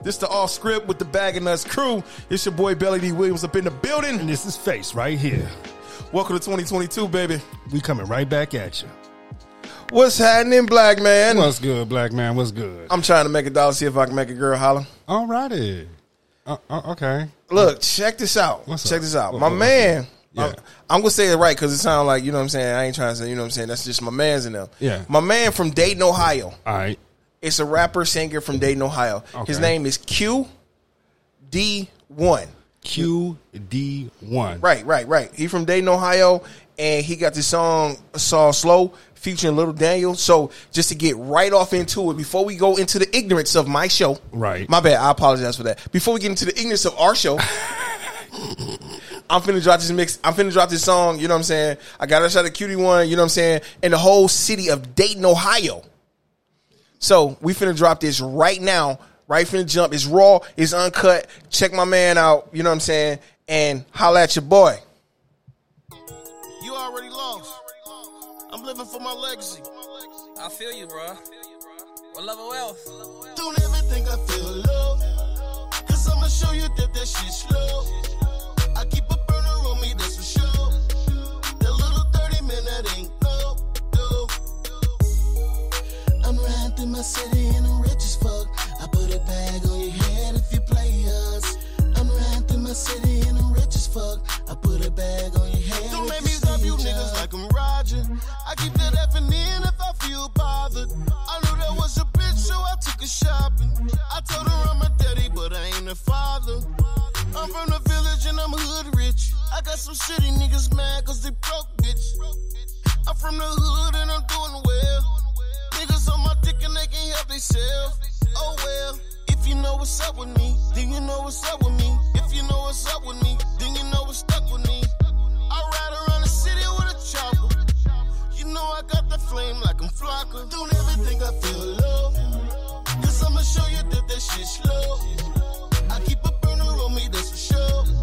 This the off script with the Bag of Nuts crew. It's your boy Belly D Williams up in the building. And this is Face right here. Welcome to 2022, baby. We coming right back at you. What's happening, black man? What's good, black man? What's good? I'm trying to make a dollar, see if I can make a girl holler. All righty. Uh, uh, okay. Look, check this out. What's check up? this out. What- my what- man. Yeah. I'm, I'm gonna say it right because it sounds like you know what I'm saying. I ain't trying to say you know what I'm saying. That's just my man's in them. Yeah. My man from Dayton, Ohio. All right. It's a rapper singer from Dayton, Ohio. His name is Q D One. QD1. Right, right, right. He from Dayton, Ohio, and he got this song "Saw Slow" featuring Little Daniel. So just to get right off into it, before we go into the ignorance of my show, Right. My bad. I apologize for that. Before we get into the ignorance of our show. I'm finna drop this mix. I'm finna drop this song. You know what I'm saying? I got a shot of QD1. You know what I'm saying? In the whole city of Dayton, Ohio. So we finna drop this right now. Right from the jump. It's raw. It's uncut. Check my man out. You know what I'm saying? And holla at your boy. You already lost. I'm living for my legacy. I feel you, bro. What level wealth? Don't ever think I feel love. Cause I'ma show you that that shit slow. I keep a Through my city and I'm rich as fuck. I put a bag on your head if you play us. I'm riding through my city and I'm rich as fuck. I put a bag on your head. Don't make me stop you niggas like I'm Roger. I keep that effing in if I feel bothered. I knew that was a bitch, so I took her shopping. I told her I'm a daddy, but I ain't a father. I'm from the village and I'm hood rich. I got some shitty niggas mad cause they broke, bitch. I'm from the hood and I'm doing well. Niggas on my dick and they can't help themselves. Oh well. If you know what's up with me, then you know what's up with me. If you know what's up with me, then you know what's stuck with me. I ride around the city with a chopper. You know I got the flame like I'm Flocka. Don't ever think I feel love. Cause I'ma show you that that shit slow. I keep a burner on me, that's for sure.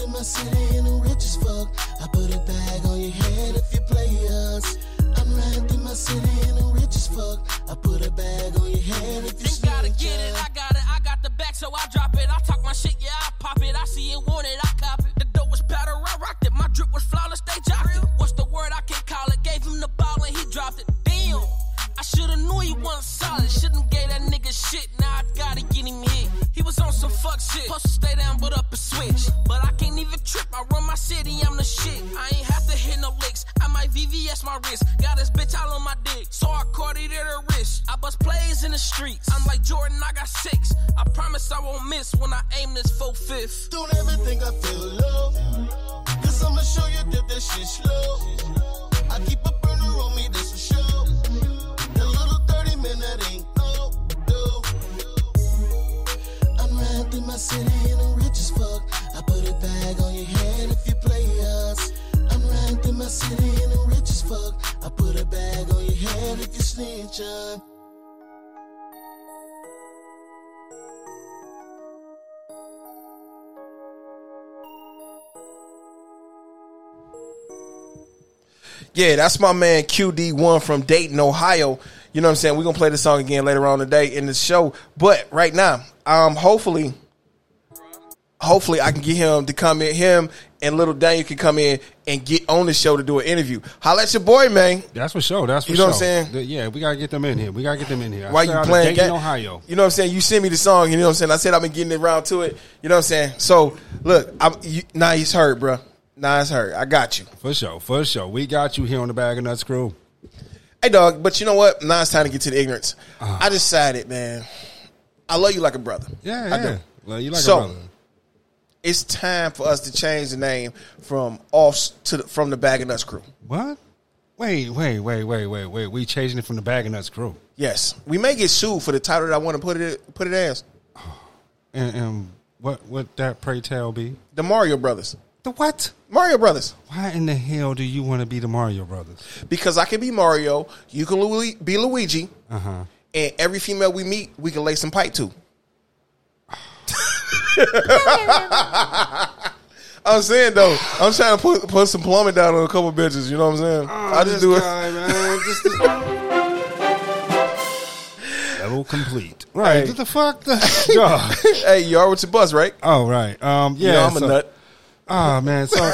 I'm riding through my city and I'm rich as fuck. I put a bag on your head if you play us. I'm riding through my city and I'm rich as fuck. I put a bag on your head if you You gotta snitch, get it. I got it, I got the back, so. I won't miss when I aim this full fifth. Don't ever think I feel Yeah, that's my man QD1 from Dayton, Ohio. You know what I'm saying? We're gonna play the song again later on today in the show. But right now, um, hopefully, hopefully I can get him to come in. Him and little Daniel can come in and get on the show to do an interview. Holla at your boy, man. That's for sure. That's for You know sure. what I'm saying? Yeah, we gotta get them in here. We gotta get them in here. Why you playing Dayton, Ohio? You know what I'm saying? You send me the song, you know what I'm saying? I said I've been getting around to it. You know what I'm saying? So look, I'm you, now he's hurt, bro. Now he's hurt. I got you. For sure, for sure. We got you here on the Bag of Nuts crew. Hey, dog, but you know what? Now it's time to get to the ignorance. Uh-huh. I decided, man, I love you like a brother. Yeah, I do. yeah. Well, you like So- a brother. It's time for us to change the name from off to the, from the Bag of Nuts crew. What? Wait, wait, wait, wait, wait, wait. We changing it from the Bag of Nuts crew. Yes, we may get sued for the title that I want to put it put it as And, and what would that pray tell be? the Mario Brothers. The what? Mario Brothers, Why in the hell do you want to be the Mario Brothers? because I can be Mario, you can Lu- be Luigi, Uh huh. and every female we meet, we can lay some pipe to. I'm saying though, I'm trying to put put some plumbing down on a couple bitches. You know what I'm saying? I just do it. guy, man. Just the- Level complete. Right. Hey. What the fuck? The, Hey, you are with your buzz, right? Oh, right. Um, yeah. you know I'm so- a nut. Oh man, so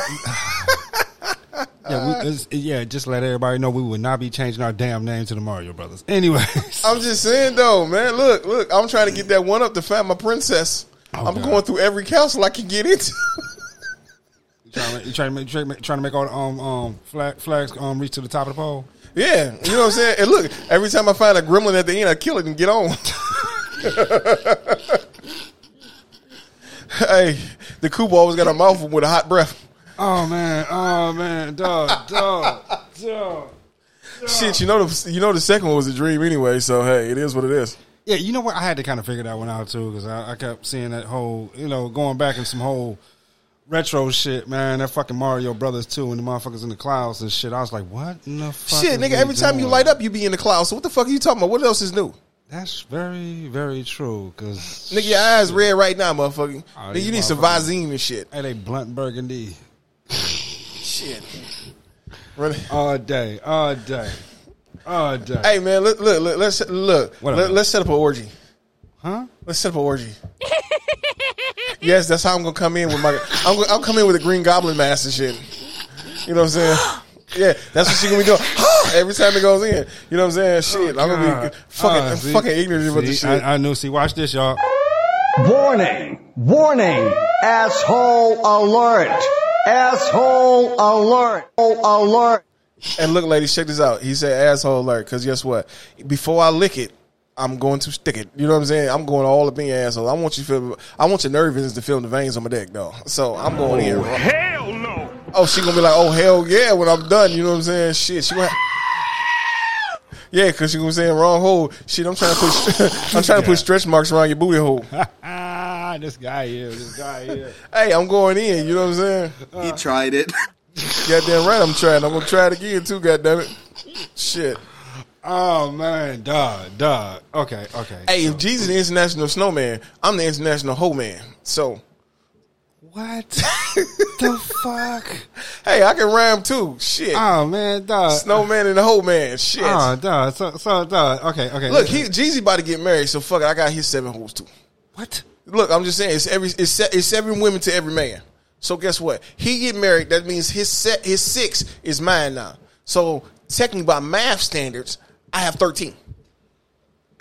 yeah, we, it's- yeah. Just let everybody know we would not be changing our damn name to the Mario Brothers. Anyways, I'm just saying though, man. Look, look. I'm trying to get that one up to find my princess. Oh, I'm God. going through every council I can get into. you trying to, you trying to make trying to make, trying to make all the um um flag, flags um reach to the top of the pole. yeah, you know what I'm saying. And look, every time I find a gremlin at the end, I kill it and get on. hey, the Koopa always got a mouth with a hot breath. Oh man, oh man, dog, dog, dog. Shit, you know the you know the second one was a dream anyway. So hey, it is what it is. Yeah, you know what? I had to kind of figure that one out too because I, I kept seeing that whole, you know, going back in some whole retro shit, man. That fucking Mario Brothers too, and the motherfuckers in the clouds and shit. I was like, what in the fuck? Shit, nigga. Every time you light up, you be in the cloud. So what the fuck are you talking about? What else is new? That's very, very true. Because Nigga, your eyes red right now, motherfucker. Oh, Nigga, you need some. Visine and shit. hey, they blunt burgundy Shit. Really? all day, all day, all day. Hey man, look, look, look let's look. What Let, us set up an orgy. Huh? Let's set up an orgy. yes, that's how I'm gonna come in with my. I'm gonna, I'll come in with a green goblin mask and shit. You know what I'm saying? Yeah, that's what she gonna be doing every time it goes in. You know what I'm saying? Oh, shit, I'm gonna be fucking ah, see? fucking ignorant about this shit. I, I knew. See, watch this, y'all. Warning! Warning! Asshole alert! Asshole alert! Alert! And look, ladies, check this out. He said asshole alert, because guess what? Before I lick it, I'm going to stick it. You know what I'm saying? I'm going all up in your asshole. I want you to feel I want your nerve endings to feel the veins on my dick, though. So I'm going in. Oh, hell no! Oh, she gonna be like, oh hell yeah, when I'm done. You know what I'm saying? Shit, she gonna. Yeah, cause she gonna say wrong hole. Shit, I'm trying to put I'm trying to put stretch marks around your booty hole. Ah, this guy here, this guy here. hey, I'm going in. You know what I'm saying? He tried it. Goddamn right, I'm trying. I'm gonna try it again too. Goddamn it. Shit. Oh man, dog, dog. Okay, okay. Hey, if Jeezy the international snowman, I'm the international hoe man. So, what the fuck? hey, I can rhyme too. Shit. Oh man, dog. Snowman and the hoe man. Shit. Oh, dog. So, so, dog. Okay, okay. Look, he Jeezy about to get married, so fuck it. I got his seven hoes too. what? Look, I'm just saying, it's every it's, it's seven women to every man. So guess what? He get married. That means his set his six is mine now. So technically, by math standards, I have thirteen,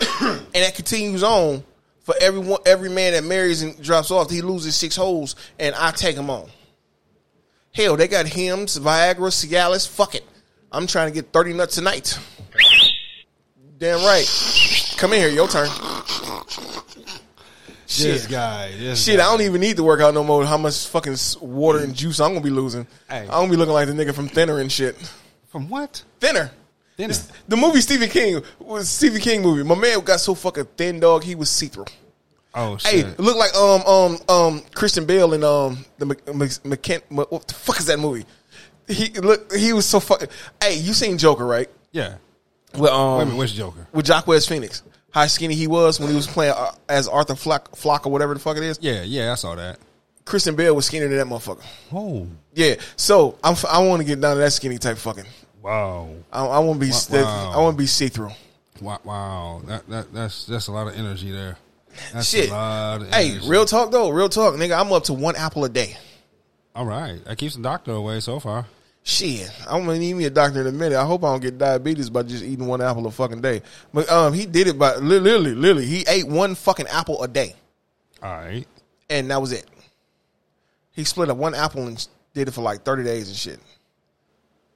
and that continues on for everyone. Every man that marries and drops off, he loses six holes, and I take him on. Hell, they got Hims, Viagra, Cialis. Fuck it, I'm trying to get thirty nuts tonight. Damn right. Come in here, your turn. This Shit. guy. This Shit, guy. I don't even need to work out no more. How much fucking water and juice I'm gonna be losing? Hey. I'm gonna be looking like the nigga from Thinner and shit. From what? Thinner. The movie Stephen King was Stephen King movie. My man got so fucking thin, dog. He was see through. Oh shit. it looked like um um um Christian Bale and um the Mc, Mc, McKen, Mc- what the fuck is that movie? He look he was so fucking. Hey, you seen Joker right? yeah. With um Wait a minute. Which Joker? with Joaquin Phoenix. How skinny he was when he was playing uh, as Arthur Flock, Flock or whatever the fuck it is. Yeah, yeah. I saw that. Christian Bale was skinnier than that motherfucker. Oh. Yeah, so I'm, I want to get down to that skinny type fucking. Wow. I, I want to be Wow. I want to be see through. Wow. Wow. That that that's that's a lot of energy there. That's Shit. a lot of Hey, real talk though, real talk, nigga. I'm up to one apple a day. All right. That keeps the doctor away so far. Shit, I'm gonna need me a doctor in a minute. I hope I don't get diabetes by just eating one apple a fucking day. But um, he did it by literally, literally, he ate one fucking apple a day, All right. and that was it. He split up one apple and did it for like 30 days and shit.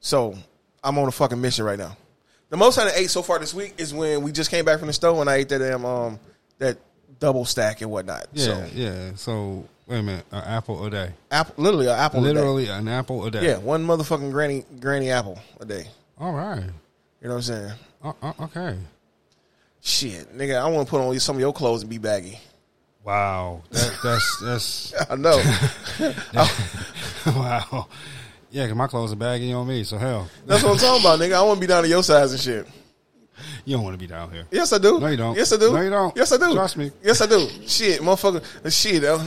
So I'm on a fucking mission right now. The most I ate so far this week is when we just came back from the store and I ate that damn um that double stack and whatnot. Yeah. So Yeah. So wait a minute. An apple a day. apple, literally an apple, a day. Literally an apple a day. yeah, one motherfucking granny granny apple a day. All right. You know what I'm saying? Uh, uh, okay. Shit, nigga, I want to put on some of your clothes and be baggy. Wow. That, that's that's I know. wow. Yeah, 'cause my clothes are baggy on me, so hell, That's what I'm talking about, nigga. I want to be down to your size and shit. you don't want to be down here. Yes, I do. No, you don't. Yes, I do. No, you don't. Yes, I do. Trust me. Yes, I do. Shit, motherfucker. Shit. uh,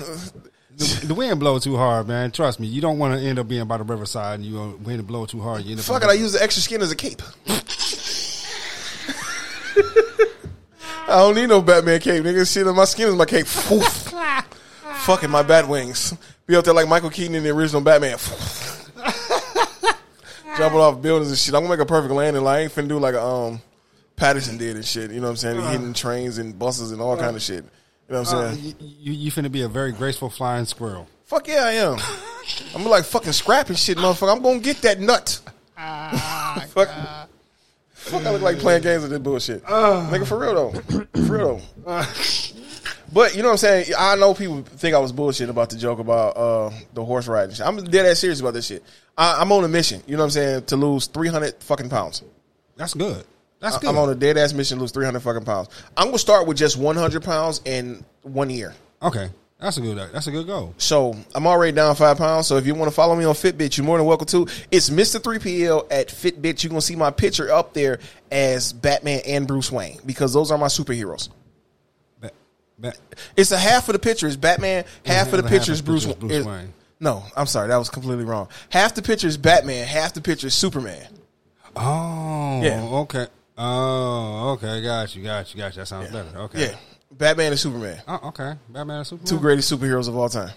the, the wind blow too hard, man. Trust me, you don't want to end up being by the riverside and you uh, wind blow too hard. You end up Fuck it, I use the extra skin as a cape. I don't need no Batman cape, nigga. Shit, my skin is my cape. Fucking my bat wings. Be up there like Michael Keaton in the original Batman. Jumping off buildings and shit. I'm gonna make a perfect landing. Like I ain't finna do like a, um Patterson did and shit. You know what I'm saying? He hitting trains and buses and all kind of shit. You know what I'm Uh, saying? you, you, you finna be a very graceful flying squirrel. Fuck yeah, I am. I'm like fucking scrapping shit, motherfucker. I'm gonna get that nut. fuck. Fuck, I look like playing games with this bullshit. Nigga, for real though. For real though. But you know what I'm saying? I know people think I was bullshit about the joke about uh, the horse riding shit. I'm dead ass serious about this shit. I, I'm on a mission, you know what I'm saying, to lose 300 fucking pounds. That's good. That's good. I'm on a dead ass mission to lose 300 fucking pounds. I'm gonna start with just 100 pounds in one year. okay, that's a good. That's a good goal. So I'm already down five pounds. So if you want to follow me on Fitbit, you're more than welcome to. It's Mr. 3PL at Fitbit. You're gonna see my picture up there as Batman and Bruce Wayne because those are my superheroes. Ba- ba- It's a half of the picture is Batman, half Mhm, of the picture is Bruce, Bruce is- Wayne. No, I'm sorry, that was completely wrong. Half the picture is Batman, half the picture is Superman. Oh, Yeah. okay. Oh, okay. Got you. Got you. Got you. That sounds better. Okay. Yeah, Batman and Superman, Oh, okay. Batman and Superman. two greatest superheroes of all time.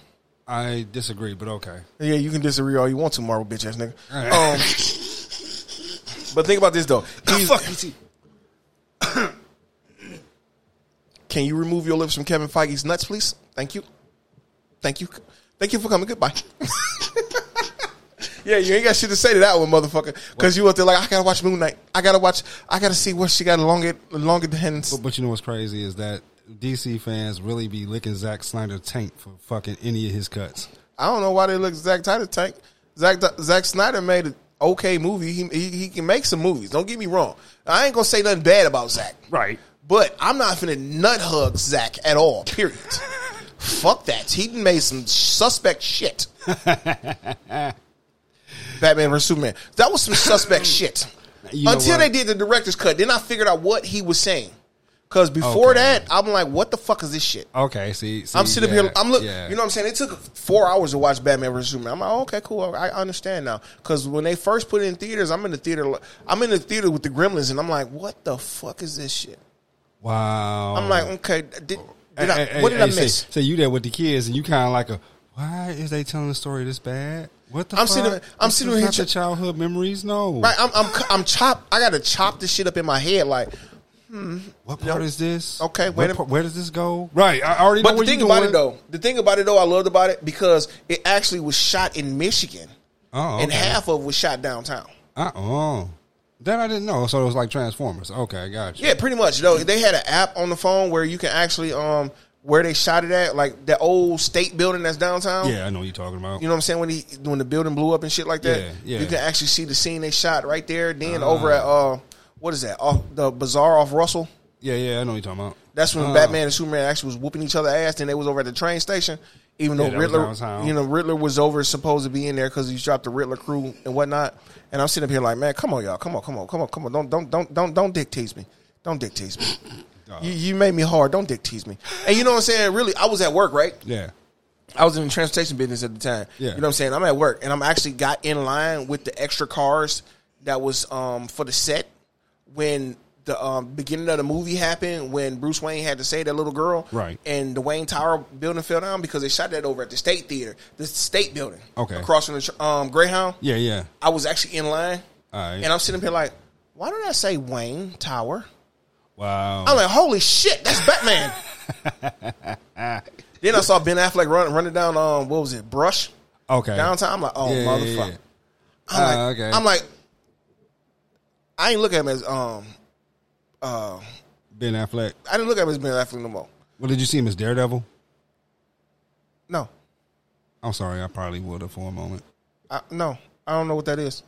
I disagree, but okay. Yeah, you can disagree all you want to, Marvel bitch ass nigga. Right. Um, but think about this though. He's- Fuck you. Can you remove your lips from Kevin Feige's nuts, please? Thank you. Thank you. Thank you for coming. Goodbye. yeah, you ain't got shit to say to that one, motherfucker. Because you up there like, I gotta watch Moon Knight. I gotta watch. I gotta see what she got longer, longer hands. But, but you know what's crazy is that DC fans really be licking Zack Snyder tank for fucking any of his cuts. I don't know why they look Zack Snyder tank. Zack Zack Snyder made an okay movie. He, he he can make some movies. Don't get me wrong. I ain't gonna say nothing bad about Zack. Right. But I'm not finna nut hug Zach at all. Period. Fuck that. He made some suspect shit. Batman vs Superman. That was some suspect shit. You know Until what? they did the director's cut, then I figured out what he was saying. Because before Okay. that, I'm like, what the fuck is this shit? Okay. See. see I'm sitting yeah, here. I'm look. yeah. You know what I'm saying? It took four hours to watch Batman vs Superman. I'm like, oh, okay, cool. I understand now. Because when they first put it in theaters, I'm in the theater. I'm in the theater with the Gremlins, and I'm like, what the fuck is this shit? Wow. I'm like, okay, did, did Hey, I, hey, what did hey, I say- miss? So, you there with the kids, and you kind of like a. Why is they telling the story this bad? What the I'm fuck? sitting- I'm This sitting here ch- the childhood memories. No. Right, I'm I'm I'm chop. I gotta chop this shit up in my head. Like, What part is this? Okay, What wait a- part- where does this go? Right. I already know but the thing about it though, the thing about it though, I loved about it because it actually was shot in Michigan, Oh, and half of it was shot downtown. Uh oh. That I didn't know. So it was like Transformers. Okay, I got you. Yeah, pretty much. Though they had an app on the phone where you can actually um where they shot it at, like the old state building that's downtown. Yeah, I know what you're talking about. You know what I'm saying when he when the building blew up and shit like that. Yeah, yeah. You can actually see the scene they shot right there. Then over at uh what is that? Off the bazaar off Russell. yeah, yeah, I know what you're talking about. That's when Uh, Batman and Superman actually was whooping each other ass. Then they was over at the train station. Even though Yeah, Riddler, you know, Riddler was over supposed to be in there because he dropped the Riddler crew and whatnot. And I'm sitting up here like, man, come on, y'all, come on, come on, come on, come on, don't, don't, don't, don't, don't dick tease me, don't dick tease me. You, you made me hard. Don't dick tease me. And you know what I'm saying? Really, I was at work, right? Yeah. I was in the transportation business at the time. Yeah. You know what I'm saying? I'm at work and I'm actually got in line with the extra cars that was um, for the set when the um, beginning of the movie happened when Bruce Wayne had to save that little girl. Right. And the Wayne Tower building fell down because they shot that over at the State Theater, the State building. Okay. Across from the um, Greyhound. Yeah, yeah. I was actually in line. All right. And I'm sitting up here like, why did I say Wayne Tower? Wow. I'm like, holy shit, that's Batman. then I saw Ben Affleck run, running down, um, what was it, Brush? okay. downtown. I'm like, oh Yeah, yeah, motherfucker. yeah. I'm like, Ah, okay. I'm like, I ain't look at him as um, uh, Ben Affleck. I didn't look at him as Ben Affleck no more. Well, did you see him as Daredevil? No, I'm sorry, I probably would have for a moment. I, no, I don't know what that is.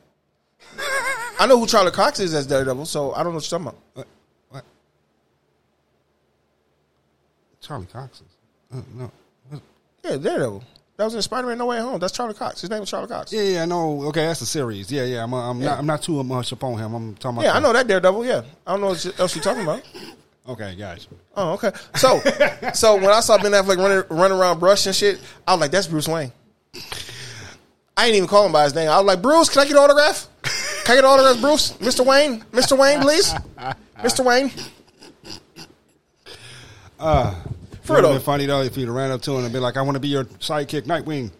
I know who Charlie Cox is as Daredevil, so I don't know what you're talking about. What? What? Charlie Cox is. Uh, no. What? Yeah, Daredevil. That was in Spider Man No Way Home. That's Charlie Cox. His name is Charlie Cox. Yeah, yeah, I know. Okay, that's the series. Yeah, yeah. I'm, I'm not. I'm not too much upon him. I'm talking about. Yeah, I know that Daredevil. Yeah, I don't know what else you're talking about. Okay, guys. Oh, okay. So, so when I saw Ben Affleck running running around brushing shit, I was like, "That's Bruce Wayne." I ain't even call him by his name. I was like, "Bruce, can I get an autograph? Can I get an autograph, Bruce? Mister Wayne, Mister Wayne, please, Mister Wayne." Uh, For would real have been funny though if you'd have ran up to him and been like, "I want to be your sidekick, Nightwing."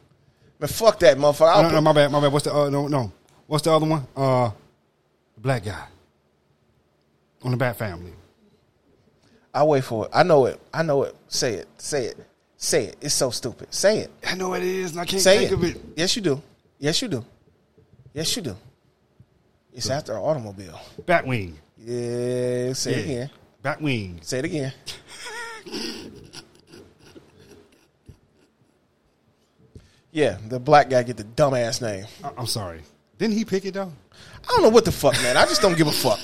But fuck that motherfucker. I'll No, no, my bad, my bad. What's the uh, no, no? What's the other one? Uh, the black guy on the Bat Family. I'll wait for it. I know it. I know it. Say it. Say it. Say it. It's so stupid. Say it. I know what it is, and I can't Say think it. of it. Yes, you do. Yes, you do. Yes, you do. It's after an automobile. Batwing. Yeah. Say it Yeah. again. Batwing. Say it again. yeah, the black guy get the dumbass name. I- I'm sorry. Didn't he pick it though? I don't know what the fuck, man. I just don't give a fuck.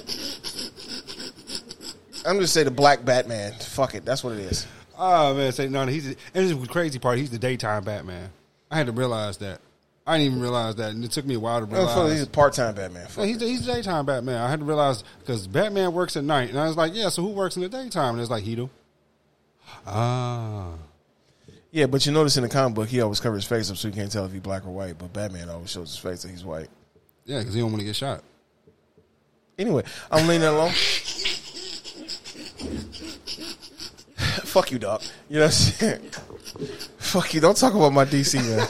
I'm just say the black Batman. Fuck it. That's what it is. Oh man, say no. He's and this is the crazy part. He's the daytime Batman. I had to realize that. I didn't even realize that, and it took me a while to Oh, realize. He's a part time Batman. No, he's, it. he's the daytime Batman. I had to realize because Batman works at night, and I was like, yeah. So who works in the daytime? And it's like he do. Ah, Yeah, but you notice in the comic book, he always covers his face up so you can't tell if he's black or white. But Batman always shows his face that he's white. yeah, because he don't want to get shot. Anyway, I'm leaving that alone. Fuck you, Doc. You know what I'm saying? Fuck you. Don't talk about my DC, man.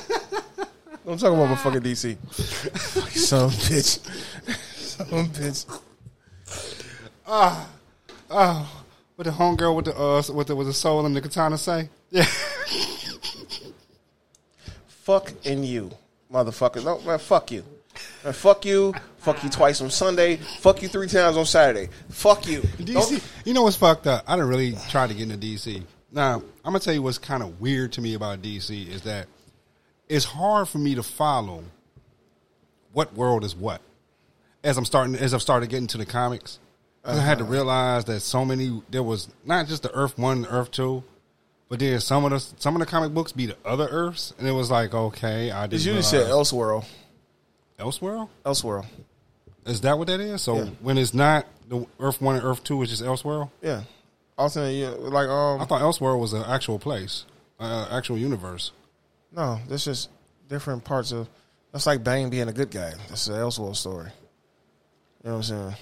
Don't talk about my fucking DC. Fuck you, son of a bitch. Son of a bitch. Ah, oh, what the homegirl with the uh with the with the soul and the katana say? Yeah, Fuck and you, motherfucker. No, man, fuck you. Man, fuck you. Fuck you twice on Sunday. Fuck you three times on Saturday. Fuck you. DC. Don't- You know what's fucked up? I didn't really try to get into DC. Now I'm gonna tell you what's kind of weird to me about DC is that it's hard for me to follow what world is what. As I'm starting, as I've started getting to the comics, 'Cause I had to uh-huh. realize that so many there was not just the Earth One, and Earth Two, but then some of the some of the comic books be the other Earths, and it was like okay, I didn't. It's usually said Elseworld. Elseworld. Elseworld. Is that what that is? So Yeah. when it's not the Earth One and Earth Two, it's just Elseworld. Yeah. Also, yeah, like um. I thought Elseworld was an actual place, uh, actual universe. No, that's just different parts of. That's like Bane being a good guy. That's an Elseworld story. You know what I'm saying?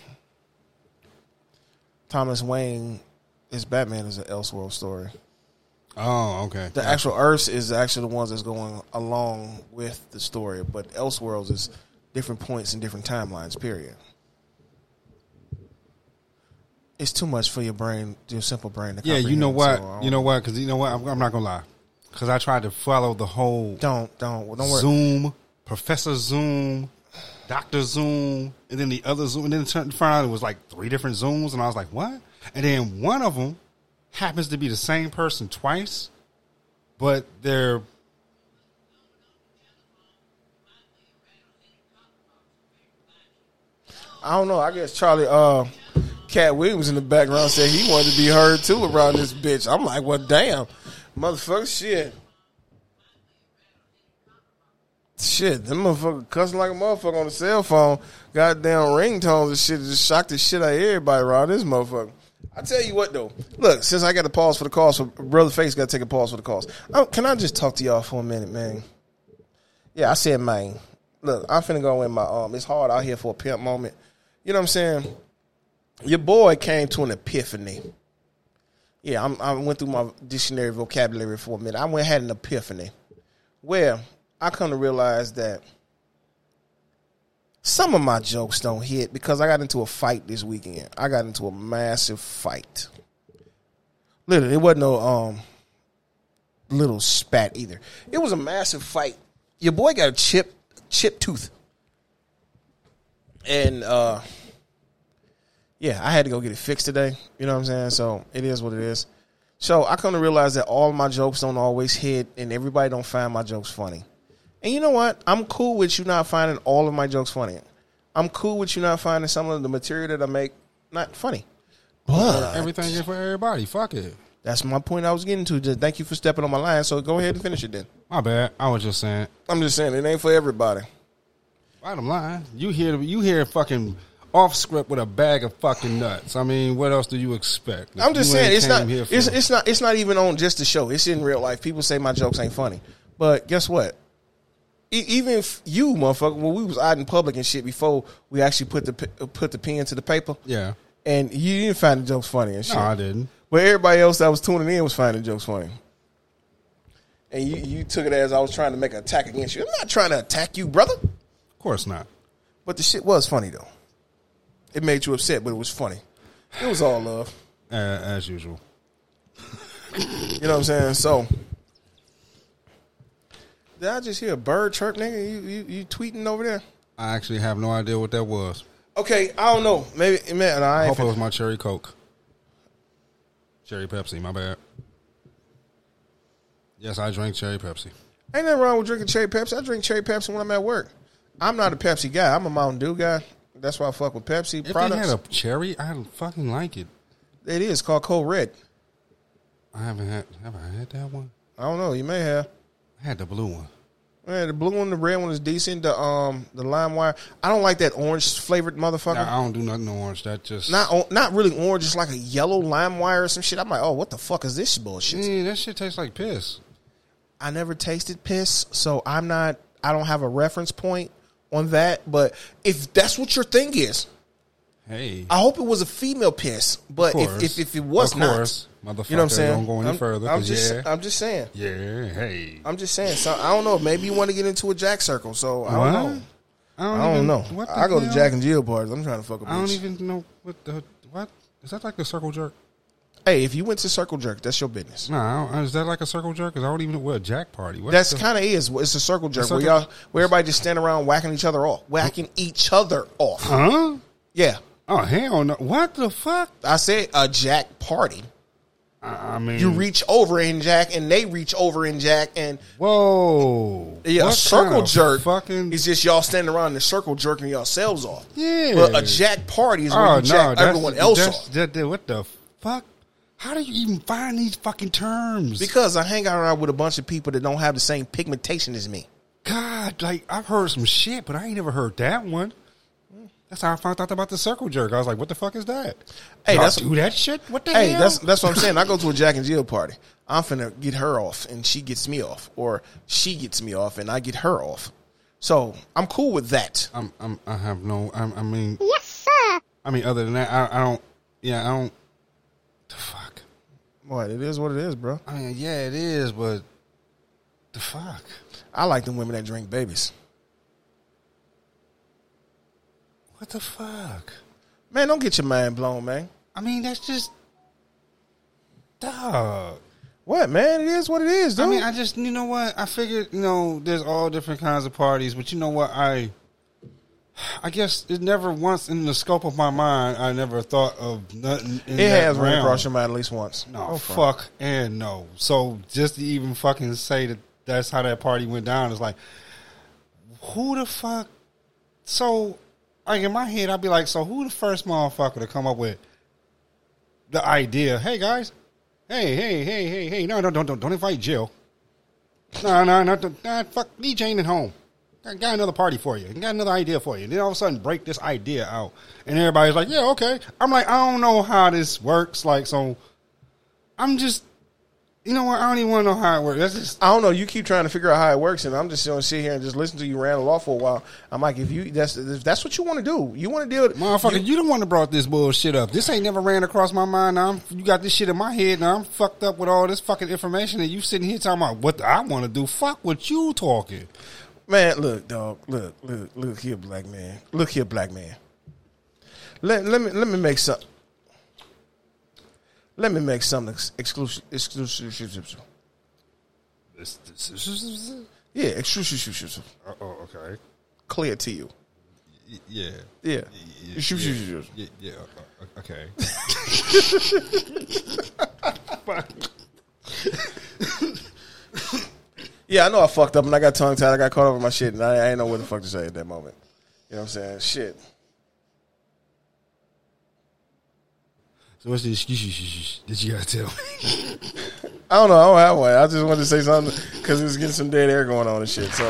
Thomas Wayne, his Batman is an Elseworld story. Oh, okay. The actual Earths is actually the ones that's going along with the story, but Elseworlds is different points and different timelines. Period. It's too much for your brain, your simple brain. To yeah, you know what? so you know what? Because you know what? I'm, I'm not gonna lie. Because I tried to follow the whole Don't don't don't worry. Zoom, Professor Zoom, Doctor Zoom, and then the other Zoom, and then it turned found out it was like three different Zooms, and I was like, what? And then one of them happens to be the same person twice, but they're I don't know. I guess Charlie uh Katt Williams in the background said he wanted to be heard too around this bitch. I'm like, well damn. Motherfucker shit. Shit, them motherfucker cussing like a motherfucker on the cell phone. Goddamn ringtones and shit just shocked the shit out of everybody around this motherfucker. I tell you what though, look, since I got to pause for the calls, so brother face got to take a pause for the calls. Oh, can I just talk to y'all for a minute, man? Yeah, I said man. Look, I'm finna go in my um. It's hard out here for a pimp moment. You know what I'm saying? Your boy came to an epiphany. Yeah, I'm, I went through my dictionary vocabulary for a minute. I went had an epiphany, where I come to realize that some of my jokes don't hit because I got into a fight this weekend. I got into a massive fight. Literally, it wasn't no um little spat either. It was a massive fight. Your boy got a chip chip tooth. And uh yeah, I had to go get it fixed today. You know what I'm saying? So it is what it is. So I come to realize that all my jokes don't always hit and everybody don't find my jokes funny. And you know what? I'm cool with you not finding all of my jokes funny. I'm cool with you not finding some of the material that I make not funny. But everything is for everybody. Fuck it. that's my point I was getting to. Just thank you for stepping on my line. So go ahead and finish it then. My bad. I was just saying. I'm just saying it ain't for everybody. Bottom line, you hear you hear fucking off script with a bag of fucking nuts. I mean, what else do you expect? I'm just saying it's not here it's, it's not it's not even on just the show. It's in real life. People say my jokes ain't funny, but guess what? Even if you motherfucker, when we was out in public and shit before we actually put the put the pen to the paper, yeah. and you didn't find the jokes funny and shit. No, I didn't. But everybody else that was tuning in was finding jokes funny. And you, you took it as I was trying to make an attack against you. I'm not trying to attack you, brother. Of course not. But the shit was funny though. It made you upset, but it was funny. It was all love. Uh, as usual. You know what I'm saying? So did I just hear a bird chirp, nigga? You you, you tweeting over there? I actually have no idea what that was. Okay, I don't know. Maybe man, I I hope it was my cherry coke. Cherry Pepsi, my bad. Yes, I drink cherry Pepsi. ain't nothing wrong with drinking cherry Pepsi. I drink cherry Pepsi when I'm at work. I'm not a Pepsi guy. I'm a Mountain Dew guy. That's why I fuck with Pepsi If products. they had a cherry, I fucking like it. it is called Code Red. I haven't had. Have I had that one? I don't know. You may have. I had the blue one. Yeah, the blue one, the red one is decent. The um, the LiveWire. I don't like that orange flavored motherfucker. Nah, I don't do nothing orange. That just not not really orange, just like a yellow LiveWire or some shit. I'm like, oh, what the fuck is this bullshit? Yeah, that shit tastes like piss. I never tasted piss, so I'm not. I don't have a reference point on that. But if that's what your thing is, Hey, I hope it was a female piss. But if, if if it was Of not, course. you know what I'm saying? don't go any I'm, further, I'm just yeah. I'm just saying. yeah, hey. I'm just saying. So I don't know. Maybe you want to get into a Jack circle. So I don't know. I don't, I don't even, know. What the I go to? Jack and Jill parties. I'm trying to fuck a bitch. I don't even know what the what is that like the circle jerk? Hey, if you went to Circle Jerk, that's your business. No, I don't- is that like a circle jerk? Because I don't even know what a jack party. What That's kind of is. It's a circle jerk circle- where y'all, where everybody just stand around whacking each other off, whacking each other off. huh? Yeah, Oh hell no! What the fuck? I said a Jack party. I mean, You reach over in Jack, and they reach over in Jack, and Whoa! yeah, a circle kind of jerk Fucking is just y'all standing around in the circle jerking yourselves off. yeah. But a Jack party is where Oh you no! jack everyone else that's, off. that- that- what the fuck? How do you even find these fucking terms? Because I hang out around with a bunch of people that don't have the same pigmentation as me. God, like I've heard some shit, but I ain't never heard that one. That's how I found out about the circle jerk. I was like, "What the fuck is that?" Hey, Y'all that's- do that shit. What the Hey, hell? that's that's what I'm saying. I go to a Jack and Jill party. I'm finna get her off, and she gets me off, or she gets me off, and I get her off. So I'm cool with that. I'm, I'm, I have no. I'm, I mean, yes, sir. I mean, other than that, I, I don't. Yeah, I don't. The fuck. What it is, what it is, bro. I mean, yeah, it is, but the fuck. I like the women that drink babies. What the fuck? Man, don't get your mind blown, man. I mean, that's just. Dog. What, man? It is what it is, dude. I mean, I just, you know what? I figured, you know, there's all different kinds of parties, but you know what? I, I guess it never once in the scope of my mind, I never thought of nothing. In it has run across your mind at least once. No, oh, Go for fuck and no. So just to even fucking say that that's how that party went down is like, who the fuck? So, like in my head, I'd be like, so who the first motherfucker to come up with the idea? Hey guys, hey, hey, hey, hey, hey, no, no, don't, don't, don't invite Jill. No, no, no, no, nah, fuck, leave Jane at home. I got another party for you. I got another idea for you. And then all of a sudden, break this idea out, and everybody's like, "Yeah, okay." I'm like, I don't know how this works. Like, so I'm just, you know what? I don't even want to know how it works. That's just I don't know. You keep trying to figure out how it works, and I'm just going to sit here and just listen to you ramble off for a while. I'm like, if you that's if that's what you want to do, you want to deal with motherfucker. You, don't want to brought this bullshit up. This ain't never ran across my mind. Now I'm, you got this shit in my head. Now I'm fucked up with all this fucking information, and you sitting here talking about what I want to do. Fuck what you talking. Man, look, dog. Look, look, look here, black man. Look here, black man. Let let me let me make some. Let me make something ex- exclusive. Exclusive. Yeah, exclusive. Oh, oh, okay. Clear to you. Y- Yeah. Yeah. Yeah, Exclusive. yeah, yeah, uh, uh, okay. Yeah, I know I fucked up and I got tongue tied. I got caught up in my shit and I, I ain't know what the fuck to say at that moment. You know what I'm saying? Shit. So what's the excuse that you gotta tell me? I don't know. I don't have one. I just wanted to say something because it was getting some dead air going on and shit. So,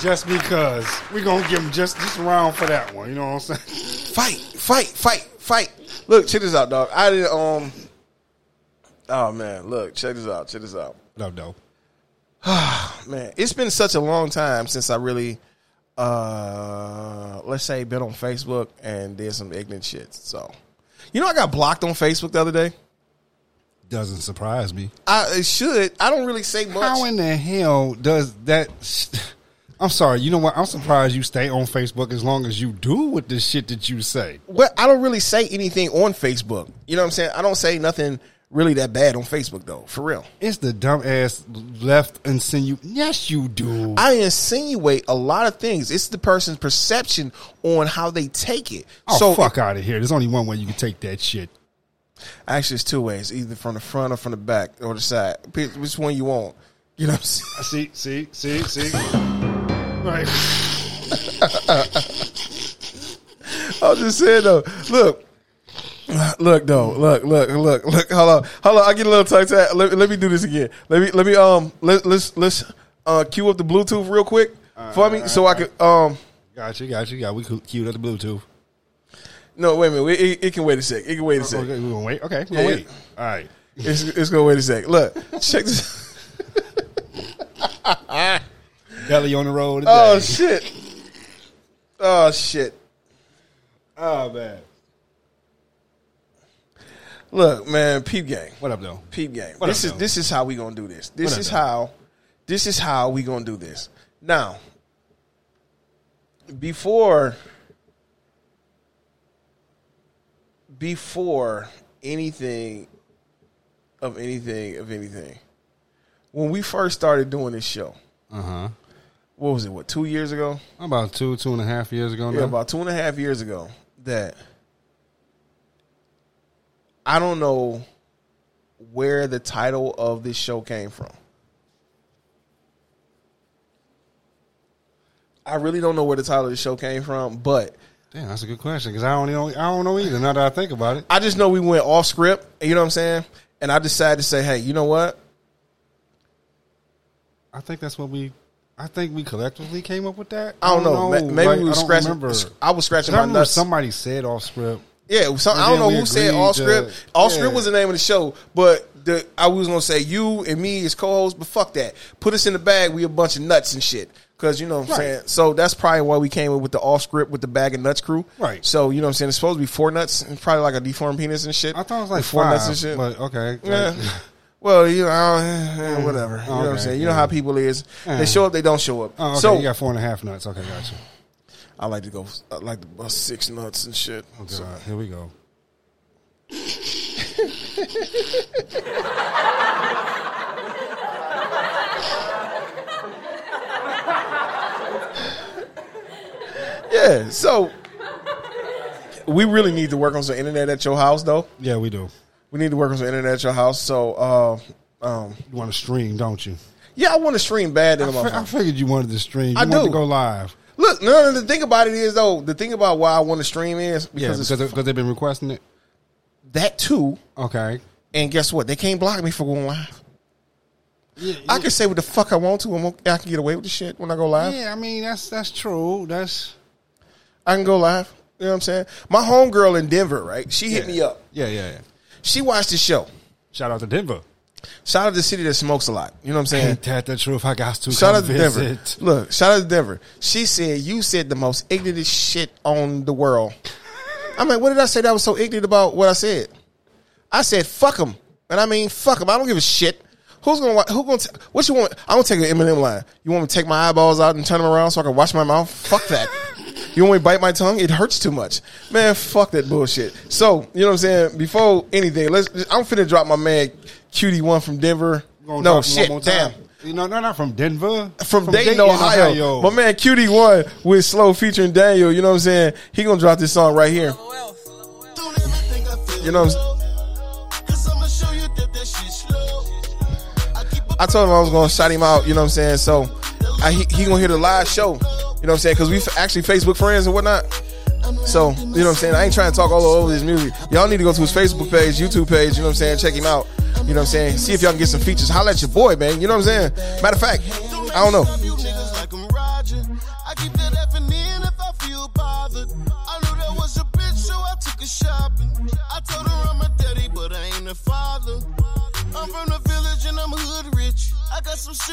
just because we're gonna give him just just around for that one. You know what I'm saying? Fight, fight, fight, fight. Look, check this out, dog. I did um. Oh man, look, check this out. Check this out. No, no. Man, it's been such a long time since I really, uh, let's say, been on Facebook and did some ignorant shit. So, you know, I got blocked on Facebook the other day. Doesn't surprise me. I it should. I don't really say much. How in the hell does that? I'm sorry. You know what? I'm surprised you stay on Facebook as long as you do with the shit that you say. Well, I don't really say anything on Facebook. You know what I'm saying? I don't say nothing really that bad on Facebook though, for real. It's the dumb ass left insinu. Yes, you do. I insinuate a lot of things. It's the person's perception on how they take it. oh so fuck out of here. There's only one way you can take that shit. actually, it's two ways: either from the front or from the back or the side. Which one you want? You know what I'm saying? See, see, see, see. right. I'm just saying though. Look, look though. Look, look, look, look. Hold on, hold on. I get a little tongue tied. Let, let me do this again. Let me, let me. Um, let, let's let's uh cue up the Bluetooth real quick for me, so I could um. Got you, got you, got. We queued up the Bluetooth. No, wait a minute. It, it, it can wait a sec. It can wait a sec. Okay, we're gonna wait. Okay, we're Yeah, gonna yeah. wait. All right. It's, it's gonna wait a sec. Look, check this. Belly on the road today. Oh shit. Oh shit. oh man. Look, man, peep game. What up, though? Peep game. What this up, is though? this is how we gonna do this. This What up, is how this is how we gonna do this. Now, before before anything of anything of anything, when we first started doing this show, Uh huh. what was it? What two years ago? About two, two and a half years ago now. Yeah, about two and a half years ago. That I don't know where the title of this show came from. I really don't know where the title of the show came from, but Damn, that's a good question because I don't know. I don't know either. Now that I think about it, I just know we went off script. You know what I'm saying? And I decided to say, "Hey, you know what? I think that's what we. I think we collectively came up with that. I don't know. Ma- Maybe Like, we were I don't scratching. remember. I was scratching I my nuts. somebody said off script. Yeah, so, I don't know who said all to- script. All yeah. script was the name of the show, but the I was gonna say you and me as co-hosts, but fuck that. Put us in the bag. We a bunch of nuts and shit. Cause you know what I'm Right. saying. So that's probably why we came up with the off script with the bag of nuts crew. Right. So you know what I'm saying. It's supposed to be four nuts and probably like a deformed penis and shit. I thought it was like four five, nuts and shit. but okay. Yeah. Well, you know, eh, eh, whatever. You know what I'm saying. You know how people is. Yeah. They show up, they don't show up. oh, okay. So you got four and a half nuts. Okay, got you. I like to go. I like to bust six nuts and shit. Oh, So- God. Here we go. yeah. So we really need to work on some internet at your house, though. Yeah, we do. We need to work on some internet at your house. So, uh, um, You want to stream, don't you? yeah, I want to stream bad in I, fi- I figured you wanted to stream. You I wanted do. to go live. Look, no, no, the thing about it is though, the thing about why I want to stream is Yeah, because because it's because they've been requesting it. that too. Okay. And guess what? They can't block me for going live. Yeah, I can say what the fuck I want to. and I can get away with the shit when I go live. yeah, I mean that's that's true. That's I can go live. You know what I'm saying? My homegirl in Denver, right? She hit yeah. me up. Yeah, yeah, yeah. She watched the show. Shout out to Denver. Shout out to the city that smokes a lot. You know what I'm saying? Ain't that the truth? I got to Shout out to Denver. visit. Look, shout out to Denver. She said you said the most ignorant shit on the world. I'm like, what did I say that was so ignorant about what I said? I said fuck them, and I mean fuck them. I don't give a shit. Who's gonna who gonna t- what you want? I'm gonna take an Eminem line. You want me to take my eyeballs out and turn them around so I can wash my mouth? Fuck that. You want me to bite my tongue? It hurts too much, man. Fuck that bullshit. So you know what I'm saying? Before anything, let's. I'm finna drop my man QD1 from Denver. No shit, one more time. damn You know, no, not from Denver. from, Dayton, Ohio. My man QD1 with Slow featuring Daniel. You know what I'm saying? He gonna drop this song right here. Don't ever think I feel You know what I'm saying? Cause I'ma show you that that shit slow. I keep a I told him I was gonna shout him out. You know what I'm saying? So I, he, he gonna hear the live show. You know what I'm saying? Because we actually Facebook friends and whatnot. So you know what I'm saying? I ain't trying to talk all over his music. Y'all need to go to his Facebook page, YouTube page. You know what I'm saying? Check him out. You know what I'm saying? See if y'all can get some features. Holla at your boy, man. You know what I'm saying? Matter of fact, I don't know. Some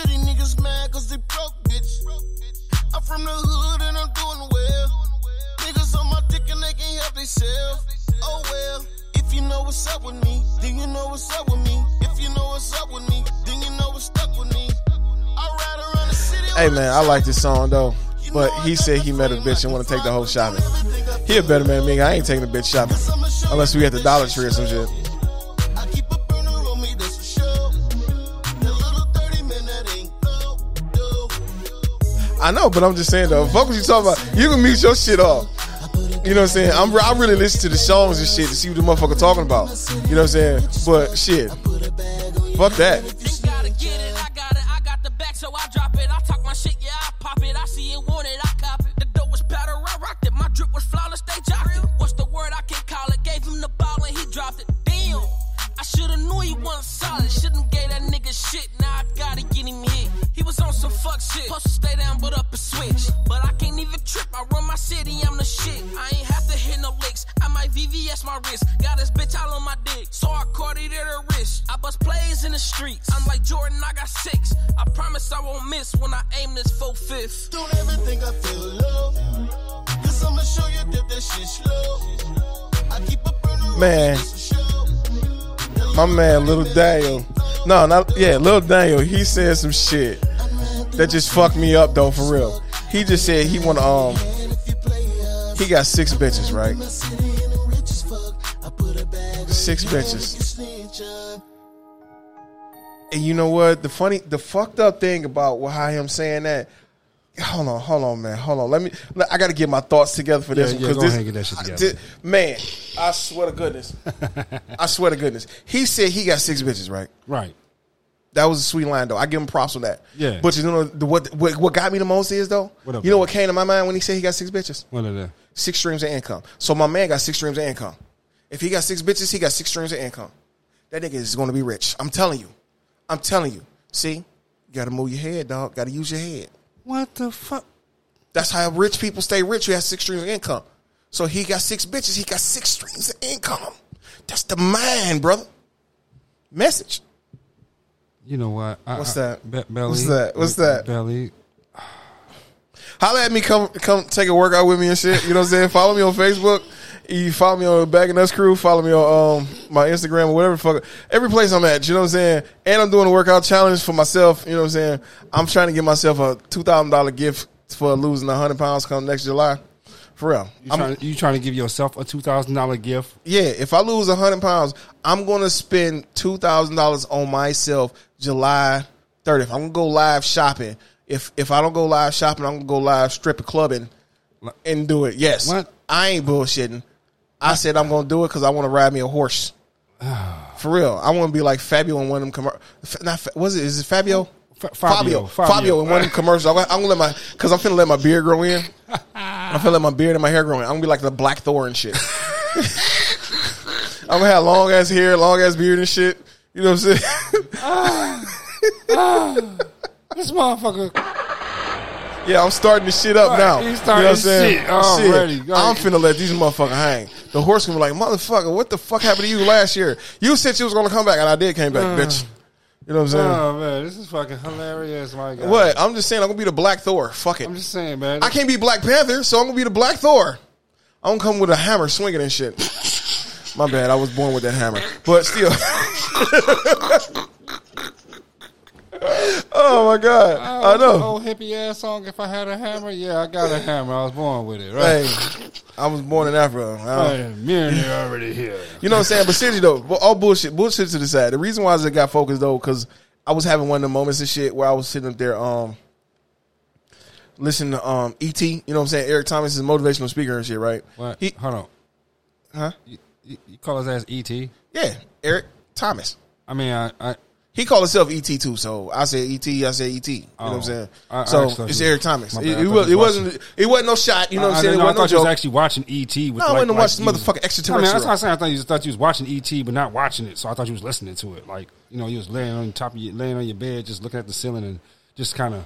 niggas mad cause they broke, bitch. I'm from the hood and I'm doing well. Niggas on my dick and they can't help themselves. Oh well. If you know what's up with me, then you know what's up with me. If you know what's up with me, then you know what's stuck with me. I ride around the city. Hey man, I like this song though. But he said he met a bitch and want to take the whole shopping. He a better man than me. I ain't taking the bitch shopping unless we at the Dollar Tree or some shit. I keep a burner on me, that's for sure. That little 30 minute ain't go, go. I know, but I'm just saying though. Fuck what you talking about. You can mute your shit off. You know what I'm saying? I'm I really listen to the songs and shit to see what the motherfucker talking about. You know what I'm saying? But shit, fuck that. Drip was flawless, they it. What's the word? I can't call it. Gave him the ball and he I shoulda knew he wasn't solid. Shouldn't gave that nigga shit. Now I gotta get him hit. He was on some fuck shit. Supposed to stay down, but up a switch. But I can't even trip. I run my city, I'm the shit. I ain't have to hit no licks. I might VVS my wrist. Got this bitch all on my dick. So I caught it at her wrist. I bust plays in the streets. I'm like Jordan, I got six. I promise I won't miss when I aim this full fifth. Don't ever think I feel love. Cause I'ma show you that that shit slow. I keep a burner on me, Man. My man, little Daniel. No, not yeah, little Daniel. He said some shit that just fucked me up though, for real. He just said he wanna um. He got six bitches, right? Six bitches. And you know what? The funny, the fucked up thing about how him saying that. Hold on, hold on, man. Hold on. Let me. I got to get my thoughts together for this Yeah, one yeah, because go this, ahead and get that shit I together. man. I swear to goodness. I swear to goodness. He said he got six bitches, right? Right. That was a sweet line, though. I give him props on that. Yeah. But you know the, what, what? What got me the most is though. What up, you know bro? what came to my mind when he said he got six bitches? What are they? Six streams of income. So my man got six streams of income. If he got six bitches, he got six streams of income. That nigga is going to be rich. I'm telling you. I'm telling you. See, you got to move your head, dog. Got to use your head. What the fuck? That's how rich people stay rich. You have six streams of income. So he got six bitches. He got six streams of income. That's the man, brother. Message. You know what? I, What's I- that? Be- belly. What's that? What's that? Belly. Holla at me, come come take a workout with me and shit. You know what I'm saying? Follow me on Facebook. You follow me on the Bag and Nuts Crew. Follow me on um, my Instagram or whatever. the Fuck, every place I'm at. You know what I'm saying? And I'm doing a workout challenge for myself. You know what I'm saying? I'm trying to give myself a two thousand dollar gift for losing hundred pounds come next July. For real. You I'm- trying, you trying to give yourself a two thousand dollar gift? yeah, if I lose hundred pounds, I'm gonna spend two thousand dollars on myself July 30th. I'm gonna go live shopping. If if I don't go live shopping, I'm gonna go live stripper clubbing and do it. Yes, What? I ain't bullshitting. I said I'm gonna do it because I want to ride me a horse. For real, I want to be like Fabio in one of them. Commer- F- not Fa- was it? Is it Fabio? Fa- Fabio. Fabio. Fabio. Fabio. in one of them commercials. I'm gonna, I'm gonna let my because I'm finna let my beard grow in. I'm finna let my beard and my hair grow in. I'm gonna be like the Black Thor and shit. I'm gonna have long ass hair, long ass beard and shit. You know what I'm saying? Ah. Ah. This motherfucker. Yeah, I'm starting this shit up Right, now. he's You know what I'm saying? shit already. I'm finna let these motherfuckers hang. The horse gonna be like, motherfucker, what the fuck happened to you last year? You said you was gonna come back, and I did came back, mm. bitch. You know what I'm saying? Oh man, this is fucking hilarious, my God. what? I'm just saying, I'm gonna be the Black Thor. Fuck it. I'm just saying, man. I can't be Black Panther, so I'm gonna be the Black Thor. I'm gonna come with a hammer swinging and shit. My bad, I was born with that hammer. But still. oh my god. I know. Old hippie ass song. If I had a hammer, yeah, I got a hammer. I was born with it, right? Hey, I was born in Africa. I don't- Hey, already here. You know what I'm saying? But seriously though, but all bullshit, bullshit to the side. The reason why I got focused though, because I was having one of the moments and shit where I was sitting up there, um, listening to um ET. You know what I'm saying? Eric Thomas is a motivational speaker and shit, right? What? He, Hold on. huh? You, you you call his ass ET? Yeah, Eric Thomas. I mean, I, I He called himself ET too, so I said ET, I said ET. You know what I'm Oh. saying? I- I so thought it's Eric Thomas. It, it was, it was wasn't. It wasn't no shot. You know what I, I'm saying? I, It I wasn't no thought you was actually watching ET. With No, I like, went and watched like you- motherfucking I mean, that's extraterrestrial. what I'm saying. I thought you, thought you was watching ET, but not watching it. So I thought you was listening to it. Like you know, you was laying on top of your, laying on your bed, just looking at the ceiling and just kind of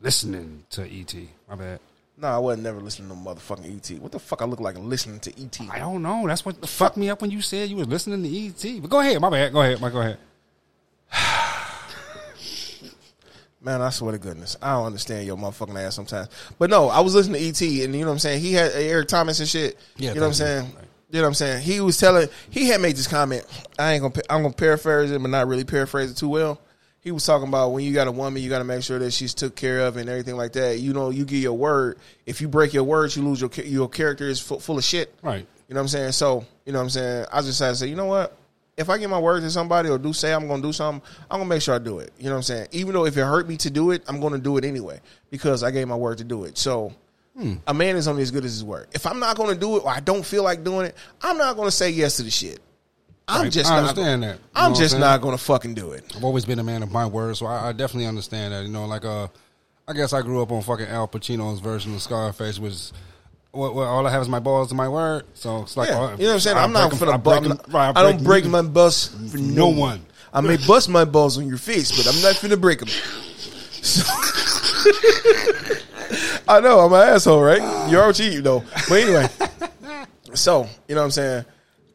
listening to ET. My bad. No, I wasn't never listening to motherfucking ET. What the fuck I look like listening to ET? I don't know. That's what fucked me up when you said you was listening to ET. But go ahead. My bad. Go ahead. My go ahead. Man, I swear to goodness, I don't understand your motherfucking ass sometimes. But no, I was listening to ET, and you know what I'm saying. He had uh, Eric Thomas and shit. Yeah, you know what I'm saying. you. Right. You know what I'm saying. He was telling. He had made this comment. I ain't gonna. I'm gonna paraphrase it, but not really paraphrase it too well. He was talking about when you got a woman, you got to make sure that she's took care of and everything like that. You know, you give your word. If you break your words, you lose your your character is full, full of shit. Right. You know what I'm saying? So, you know what I'm saying? I just decided to say, you know what? If I give my word to somebody or do say I'm going to do something, I'm going to make sure I do it. You know what I'm saying? Even though if it hurt me to do it, I'm going to do it anyway because I gave my word to do it. So, a man is only as good as his word. If I'm not going to do it or I don't feel like doing it, I'm not going to say yes to the shit. I'm Right. just I not understand gonna- that. You I'm just I'm not going to fucking do it. I've always been a man of my word, so I, I definitely understand that. You know, like uh, I guess I grew up on fucking Al Pacino's version of Scarface, was well, well, all I have is my balls and my word. So it's like, Yeah. oh, you know what I'm saying? I I'm not break 'em- finna I bu- break I'm 'em- right, I don't them- break my bus for no one. I may bust my balls on your face, but I'm not finna break them. So I know I'm an asshole, right? You're already you know. But anyway, so you know what I'm saying.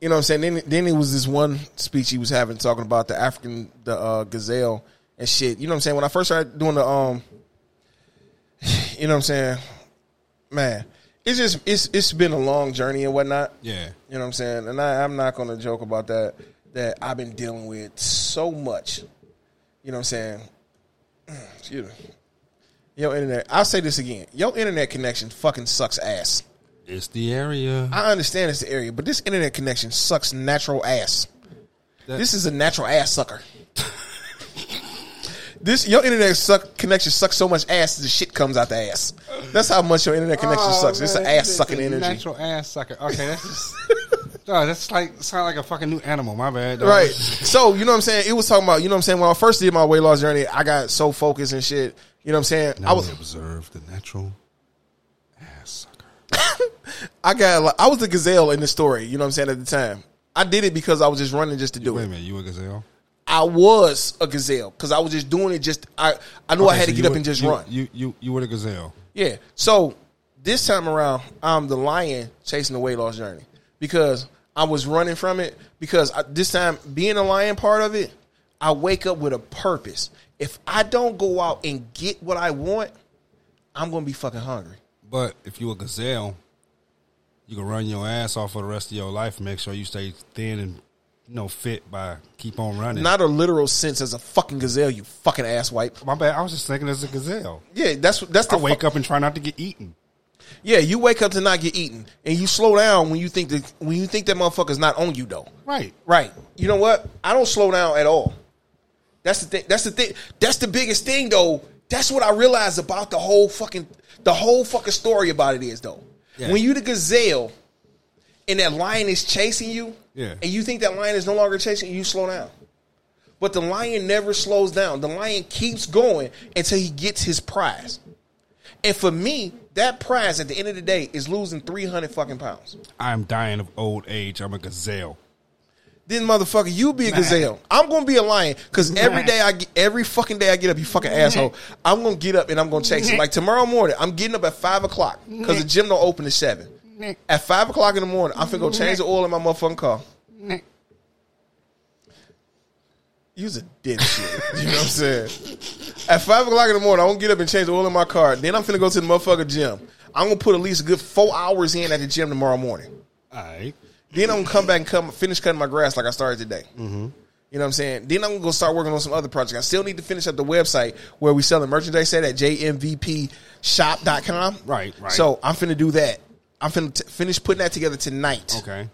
You know what I'm saying. Then, then it was this one speech he was having talking about the African the uh, gazelle and shit. You know what I'm saying. When I first started doing the um, you know what I'm saying, man. It's just it's it's been a long journey and whatnot. Yeah. You know what I'm saying? And I, I'm not going to joke about that, that I've been dealing with so much. You know what I'm saying? Excuse me. Your internet, I'll say this again. Your internet connection fucking sucks ass. It's the area. I understand it's the area, but this internet connection sucks natural ass. That- This is a natural ass sucker. this your internet suck connection sucks so much ass the shit comes out the ass. That's how much your internet connection Oh, sucks. It's an man, ass sucking a energy. Natural ass sucker. Okay, that's just. no, that's like sound like a fucking new animal. My bad. dog. Right. So, you know what I'm saying? It was talking about, you know what I'm saying? When I first did my weight loss journey, I got so focused and shit. You know what I'm saying? Now I was we observe the natural ass sucker. I got like, I was the gazelle in the story, you know what I'm saying, at the time. I did it because I was just running just to do it. Wait a minute, you a gazelle? I was a gazelle because I was just doing it just I I knew I had so to get up were- and just you, run. You you you were the gazelle. Yeah. So this time around, I'm the lion chasing the weight loss journey because I was running from it. Because I, this time, being a lion part of it, I wake up with a purpose. If I don't go out and get what I want, I'm gonna be fucking hungry. But if you a gazelle, you can run your ass off for the rest of your life make sure you stay thin and you know fit by keep on running. Not a literal sense as a fucking gazelle, you fucking ass wipe. my bad. I was just thinking as a gazelle. Yeah, that's that's the I wake fu- up and try not to get eaten. Yeah, you wake up to not get eaten, and you slow down when you think that when you think that motherfucker's not on you though. Right. Right. You know what? I don't slow down at all. That's the thing. That's the thing. That's the biggest thing though. That's what I realized about the whole fucking the whole fucking story about it is though. Yeah. When you the gazelle and that lion is chasing you, Yeah. and you think that lion is no longer chasing you, slow down. But the lion never slows down. The lion keeps going until he gets his prize. And for me, that prize at the end of the day is losing 300 fucking pounds. I'm dying of old age. I'm a gazelle. then motherfucker, you be a gazelle. I'm gonna be a lion because every day I get, every fucking day I get up, you fucking asshole. I'm gonna get up and I'm gonna chase it. Like tomorrow morning, I'm getting up at five o'clock because the gym don't open at seven. At five o'clock in the morning, I'm finna go change the oil in my motherfucking car. You's a dipshit. you know what I'm saying? At five o'clock in the morning, I'm gonna get up and change the oil in my car. Then I'm finna go to the motherfucking gym. I'm gonna put at least a good four hours in at the gym tomorrow morning. All right. Then I'm gonna come back and come finish cutting my grass like I started today. Mm-hmm. You know what I'm saying? Then I'm gonna go start working on some other projects. I still need to finish up the website where we selling merchandise at at jmvpshop.com. Right, right. So I'm finna do that. I'm finna t- finish putting that together tonight. Okay.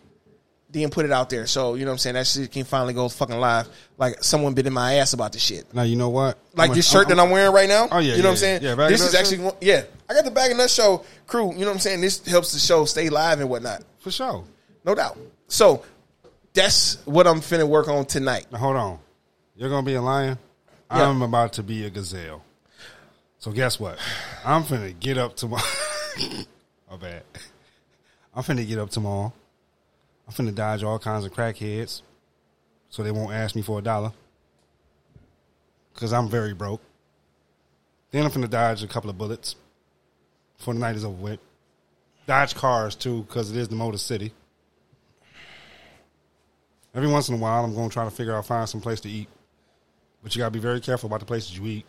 Then put it out there. So you know what I'm saying? That shit can finally go fucking live. Like someone bit in my ass about the shit. Now you know what? Like I'm this shirt that I'm wearing right now. Oh, yeah, you know what I'm saying. yeah, this is actually one, yeah. I got the bag of nuts show crew. You know what I'm saying. This helps the show stay live and whatnot. for sure. No doubt. So that's what I'm finna work on tonight. Now hold on. You're gonna be a lion. Yeah. I'm about to be a gazelle. So guess what? I'm finna get up tomorrow. My bad. I'm finna get up tomorrow. I'm finna dodge all kinds of crackheads, so they won't ask me for a dollar. Cause I'm very broke. Then I'm finna dodge a couple of bullets before the night is over with. Dodge cars too, cause it is the Motor City. Every once in a while, I'm going to try to figure out find some place to eat. But you got to be very careful about the places you eat.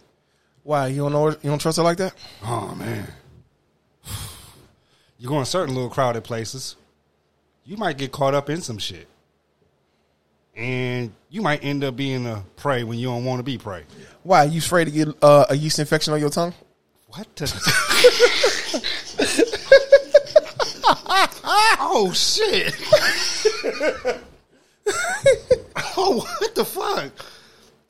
Why you don't know? You don't trust her like that? Oh man, you go in certain little crowded places, you might get caught up in some shit, and you might end up being a prey when you don't want to be prey. Why you afraid to get uh, a yeast infection on your tongue? What? The- oh shit! oh, what the fuck?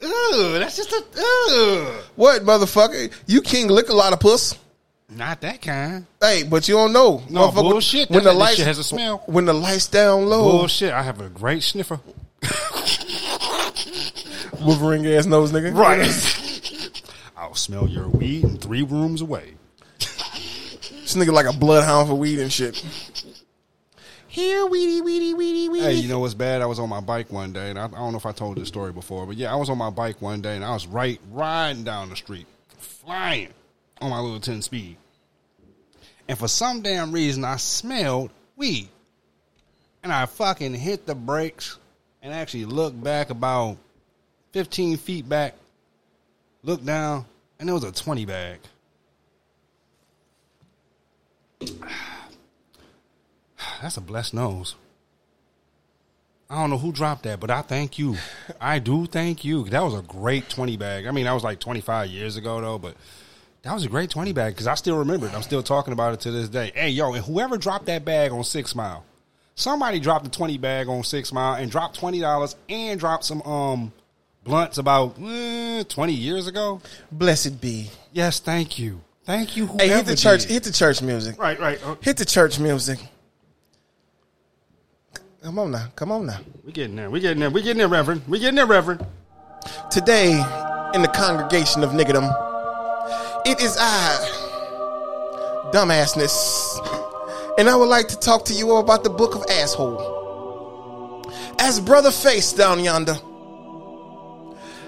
Ugh, that's just a ugh. What motherfucker? You king lick a lot of puss. Not that kind. Hey, but you don't know. No, Motherfucker, bullshit. When That- the that lights shit has a smell. When the lights down low, Bullshit. I have a great sniffer. Wolverine ass nose nigga. Right. I'll smell your weed in three rooms away. This nigga like a bloodhound for weed and shit. Here, weedy, weedy, weedy, weedy. Hey, you know what's bad? I was on my bike one day, and I, I don't know if I told this story before, but yeah, I was on my bike one day, and I was right riding down the street, flying on my little ten speed, and for some damn reason, I smelled weed, and I fucking hit the brakes and actually looked back about fifteen feet back, looked down, and there was a twenty bag. That's a blessed nose. I don't know who dropped that, but I thank you. I do thank you. That was a great 20 bag. I mean, that was like 25 years ago, though, but that was a great 20 bag because I still remember it. I'm still talking about it to this day. Hey, yo, and whoever dropped that bag on Six Mile, somebody dropped the 20 bag on Six Mile and dropped $20 and dropped some um blunts about eh, 20 years ago. Blessed be. Yes, thank you. Thank you. Hey, hit the church. did. Hit the church music. Right, right. Uh, Hit the church music. Come on now. Come on now. We getting there. We getting there. We getting there, Reverend. We getting there, Reverend. Today, in the congregation of niggerdom, it is I, dumbassness, and I would like to talk to you all about the book of asshole. As brother face down yonder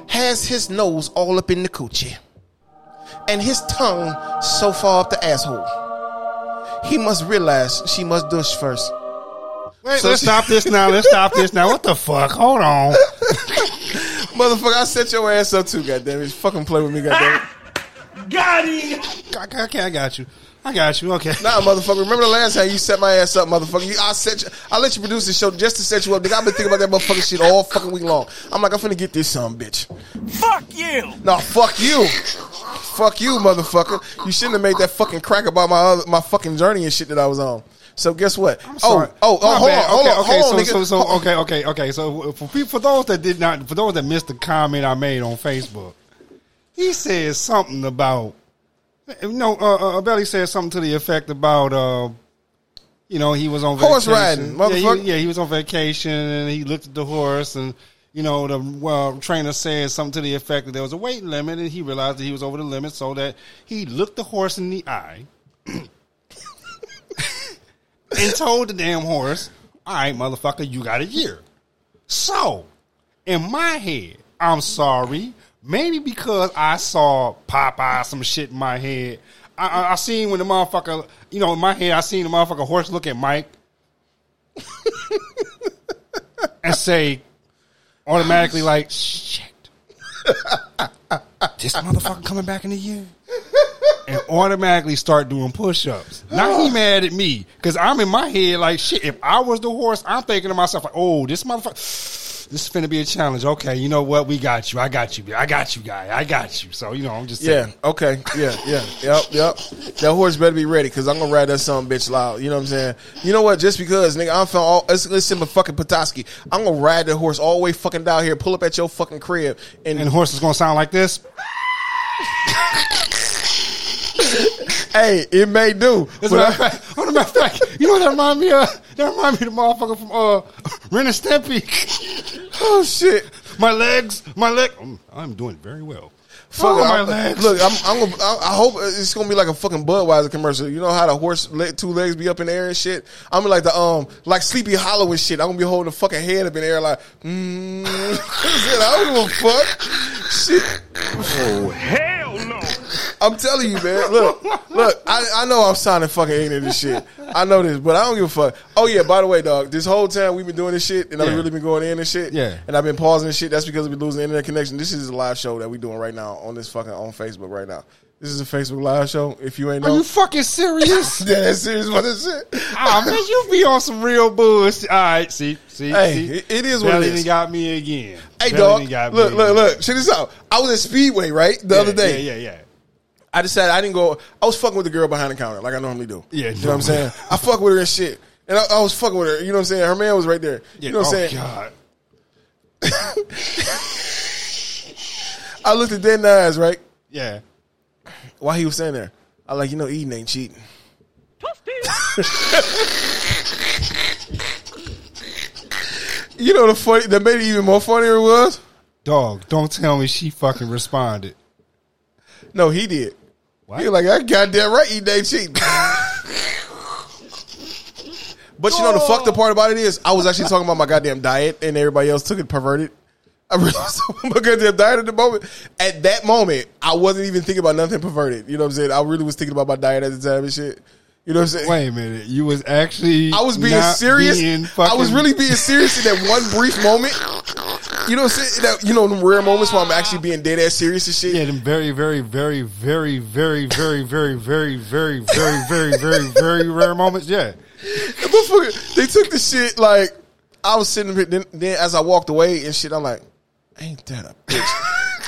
has his nose all up in the coochie, and his tongue so far up the asshole, he must realize she must douche first. Wait, So let's she- stop this now. Let's stop this now. What the fuck? Hold on. Motherfucker, I set your ass up too, goddamn it. Fucking play with me, goddamn it. Okay, okay, I got you. I got you. Okay. Nah, motherfucker. Remember the last time you set my ass up, motherfucker? You, I set you, I let you produce the show just to set you up. Nigga, I've been thinking about that motherfucking shit all fucking week long. I'm like, I'm finna get this son, bitch. Fuck you! Nah, fuck you. Fuck you, motherfucker. You shouldn't have made that fucking crack about my other, my fucking journey and shit that I was on. So guess what? Sorry. Oh, oh, oh, My hold bad. on, hold okay, on, okay, hold on, so, nigga. so, so, okay, okay, okay. So for people, for those that did not, for those that missed the comment I made on Facebook, he said something about, you know, uh, uh, Belly said something to the effect about, uh, you know, he was on Horse vacation. riding, Yeah, motherfucker. he, yeah, he was on vacation and he looked at the horse and. You know, the uh, trainer said something to the effect that there was a weight limit, and he realized that he was over the limit, so that he looked the horse in the eye and told the damn horse, "All right, motherfucker, you got a year." So, in my head, I'm sorry. Maybe because I saw Popeye some shit in my head. I, I, I seen when the motherfucker, you know, in my head, I seen the motherfucker horse look at Mike and say, automatically like, shit, this motherfucker coming back in a year and automatically start doing push-ups. Now he mad at me because I'm in my head like shit. If I was the horse, I'm thinking to myself like, oh, this motherfucker. This is gonna be a challenge. Okay, you know what? We got you. I got you. I got you, guy. I got you. So you know, I'm just Yeah. saying. Okay. Yeah. Yeah. Yep. Yep. That horse better be ready because I'm gonna ride that son bitch loud. You know what I'm saying? You know what? Just because nigga, I'm from all it's, it's in fucking Petoskey. I'm gonna ride that horse all the way fucking down here, pull up at your fucking crib, and, And the horse is gonna sound like this. hey, it may do. As but a matter I- of fact, on a matter of fact, you know what that remind me of? That remind me of the motherfucker from uh, Ren and Stimpy. oh shit. My legs, my leg. I'm, I'm doing very well. Fuck oh, my I'm- legs. Look, I'm, I'm gonna, I I hope it's gonna be like a fucking Budweiser commercial. You know how the horse let two legs be up in the air and shit. I'm like the um like Sleepy Hollow and shit. I'm gonna be holding the fucking head up in the air like, mm, I don't give a fuck. Shit. Oh, hell no! I'm telling you, man. Look, look. I, I know I'm sounding fucking ignorant and shit. I know this, but I don't give a fuck. Oh yeah, by the way, dog. This whole time we've been doing this shit, and I've Yeah. really been going in and shit. Yeah. And I've been pausing and shit. That's because we're losing internet connection. This is a live show that we're doing right now on this fucking on Facebook right now. This is a Facebook live show. If you ain't Are know, you fucking serious? yeah, that's serious about this shit. Ah man, you be on some real bullshit. All right, see, see, Hey, see. it- it is what Belly it is. got me again. Hey, Belly dog. done Look, look, again. look. Check this out. I was at Speedway right the Yeah, other day. Yeah, yeah, yeah. I decided I didn't go. I was fucking with the girl behind the counter like I normally do. Yeah, you know what I'm saying. I fuck with her and shit, and I, I was fucking with her. You know what I'm saying. Her man was right there. yeah. You know what I'm oh, saying. God. I looked at dead eyes right Yeah. while he was saying there. I like you know eating ain't cheating. you know the funny that made it even more funnier was Dog, don't tell me she fucking responded. No he did. What? He was like I goddamn right eating ain't cheating. But you know the fucked up part about it is I was actually talking about my goddamn diet and everybody else took it perverted. I realized my goddamn diet at the moment. At that moment, I wasn't even thinking about nothing perverted. You know what I'm saying? I really was thinking about my diet at the time and shit. You know what I'm saying? Wait a minute. You was actually I was being serious. being I was really being serious in that one brief moment. You know what I'm saying? That, you know, them rare moments where I'm actually being dead ass serious and shit. Yeah, them very, very, very, very, very, very, very, very, very, very, very, very, very rare moments. Yeah. They took the shit like I was sitting here. Then, then as I walked away and shit, I'm like, ain't that a bitch?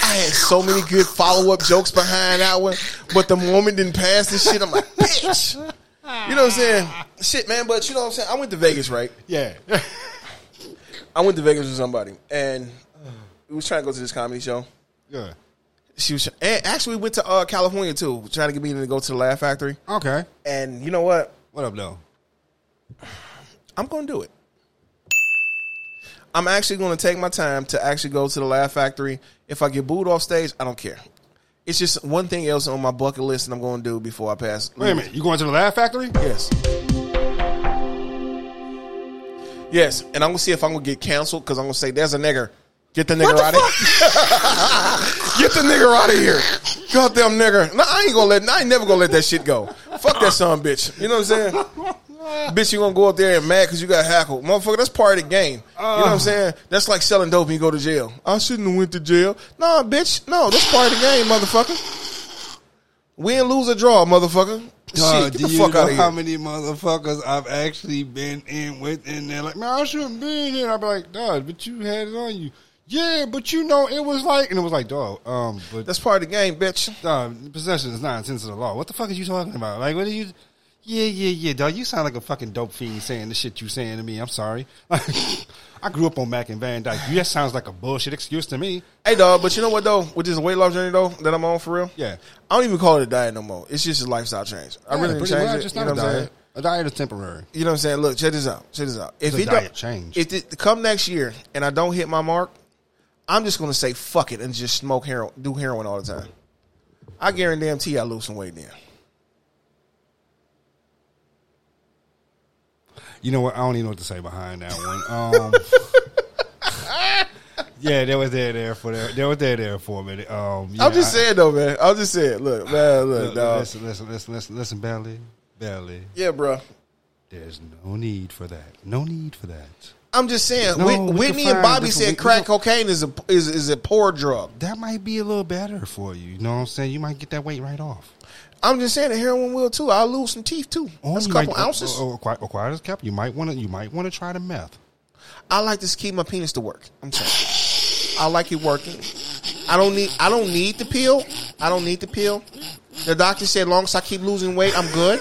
I had so many good follow up jokes behind that one, but the moment didn't pass and shit. I'm like, bitch. You know what I'm saying? Shit, man. But you know what I'm saying? I went to Vegas, right? Yeah. I went to Vegas with somebody, and we was trying to go to this comedy show. yeah. She was, and actually, we went to uh, California too, trying to get me to go to the Laugh Factory. Okay. And you know what? What up, though? I'm going to do it. I'm actually going to take my time to actually go to the Laugh Factory. If I get booed off stage, I don't care. It's just one thing else on my bucket list that I'm going to do before I pass. Wait a minute. You going to the Laugh Factory? Yes. Yes, and I'm gonna see if I'm gonna get canceled because I'm gonna say there's a nigger. Get the nigger out of here. Get the nigger out of here. Goddamn nigger. No, I ain't gonna let. I ain't never gonna let that shit go. Fuck that son, bitch. You know what I'm saying? bitch, you gonna go up there and mad because you got hackled, motherfucker. That's part of the game. you know what I'm saying? That's like selling dope and you go to jail. I shouldn't have went to jail. Nah, bitch. No, that's part of the game, motherfucker. Win, lose, or draw, motherfucker. Dog, Shit, do the you fuck know how many motherfuckers I've actually been in with and they're like, man, I shouldn't be in here. I'd be like, dog, but you had it on you. Yeah, but you know, it was like, and it was like, dog, um, but That's part of the game, bitch. dog, possession is not intense of the law. What the fuck are you talking about? Like, what are you? Yeah, yeah, yeah, dog. You sound like a fucking dope fiend saying the shit you saying to me. I'm sorry. I grew up on Mack and Van Dyke. That sounds like a bullshit excuse to me. Hey, dog, but you know what though? With this weight loss journey though that I'm on for real, Yeah. I don't even call it a diet no more. It's just a lifestyle change. I Yeah, really didn't change much. it. It's You know what I'm saying? A diet is temporary. You know what I'm saying? Look, check this out. Check this out. If It's a it diet change. if it come next year and I don't hit my mark, I'm just gonna say fuck it and just smoke heroin, do heroin all the time. I guarantee I lose some weight then. You know what? I don't even know what to say behind that one. Um, yeah, they was there there for that. They was there there for a minute. Um, yeah, I'm just I- saying though, man. I'm just saying. Look, man. Look, Look, dog. listen, listen, listen, listen, listen, Belly, Belly. Yeah, bro. There's no need for that. No need for that. I'm just saying. No, Whit- we can Whitney and Bobby said crack can- cocaine is a is is a poor drug. That might be a little better for you. You know what I'm saying? You might get that weight right off. I'm just saying the heroin will too. I'll lose some teeth too. Or That's a couple might, ounces. Or, or, quiet, or quiet as kept. You might want to. You might want to try the meth. I like to keep my penis to work. I'm saying. I like it working. I don't need I don't need the pill. I don't need the pill. The doctor said as long as I keep losing weight, I'm good.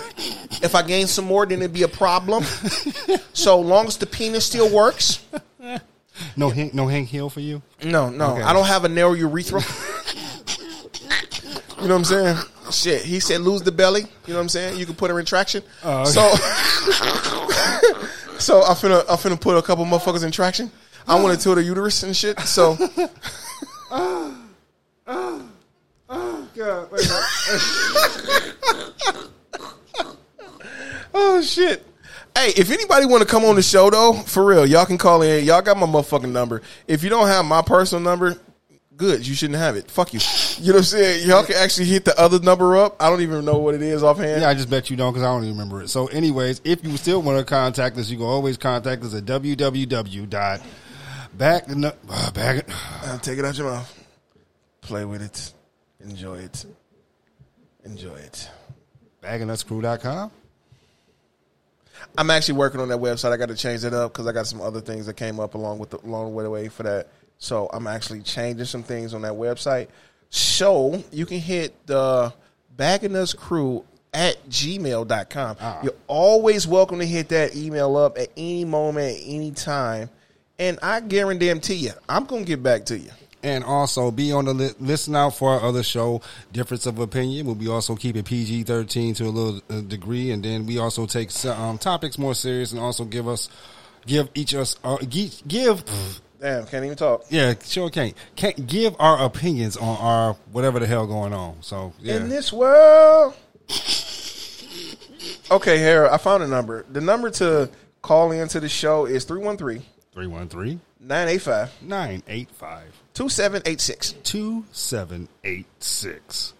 If I gain some more, then it'd be a problem. so long as the penis still works. No, hang, no hang heel for you. No, no. Okay. I don't have a narrow urethra. you know what I'm saying? Shit. He said lose the belly. You know what I'm saying? You can put her in traction. Oh, okay. So So I finna I finna put a couple motherfuckers in traction. I want to tilt the uterus and shit. So oh, oh, God, wait, Oh shit. Hey, if anybody want to come on the show though, for real, y'all can call in. Y'all got my motherfucking number. If you don't have my personal number, good. You shouldn't have it. Fuck you. You know what I'm saying? Y'all can actually hit the other number up. I don't even know what it is offhand. Yeah, I just bet you don't because I don't even remember it. So, anyways, if you still want to contact us, you can always contact us at www. dot Back, uh, back, Uh, take it out your mouth. Play with it. Enjoy it. Enjoy it. bagandnutscrew.com. I'm actually working on that website. I got to change it up because I got some other things that came up along with the along the way for that. So I'm actually changing some things on that website. So you can hit the Bag and Nuts Crew at gmail.com. Ah. You're always welcome to hit that email up at any moment, at any time. And I guarantee you, I'm gonna get back to you. And also be on the li- listen out for our other show, Difference of Opinion. We'll be also keep it PG thirteen to a little uh, degree, and then we also take um, topics more serious, and also give us give each us uh, gi- give. Damn, can't even talk. Yeah, sure can't can't give our opinions on our whatever the hell going on. So yeah, In this world. Okay, Harold, I found a number. The number to call into the show is 313 313 985 985 2786. 2786.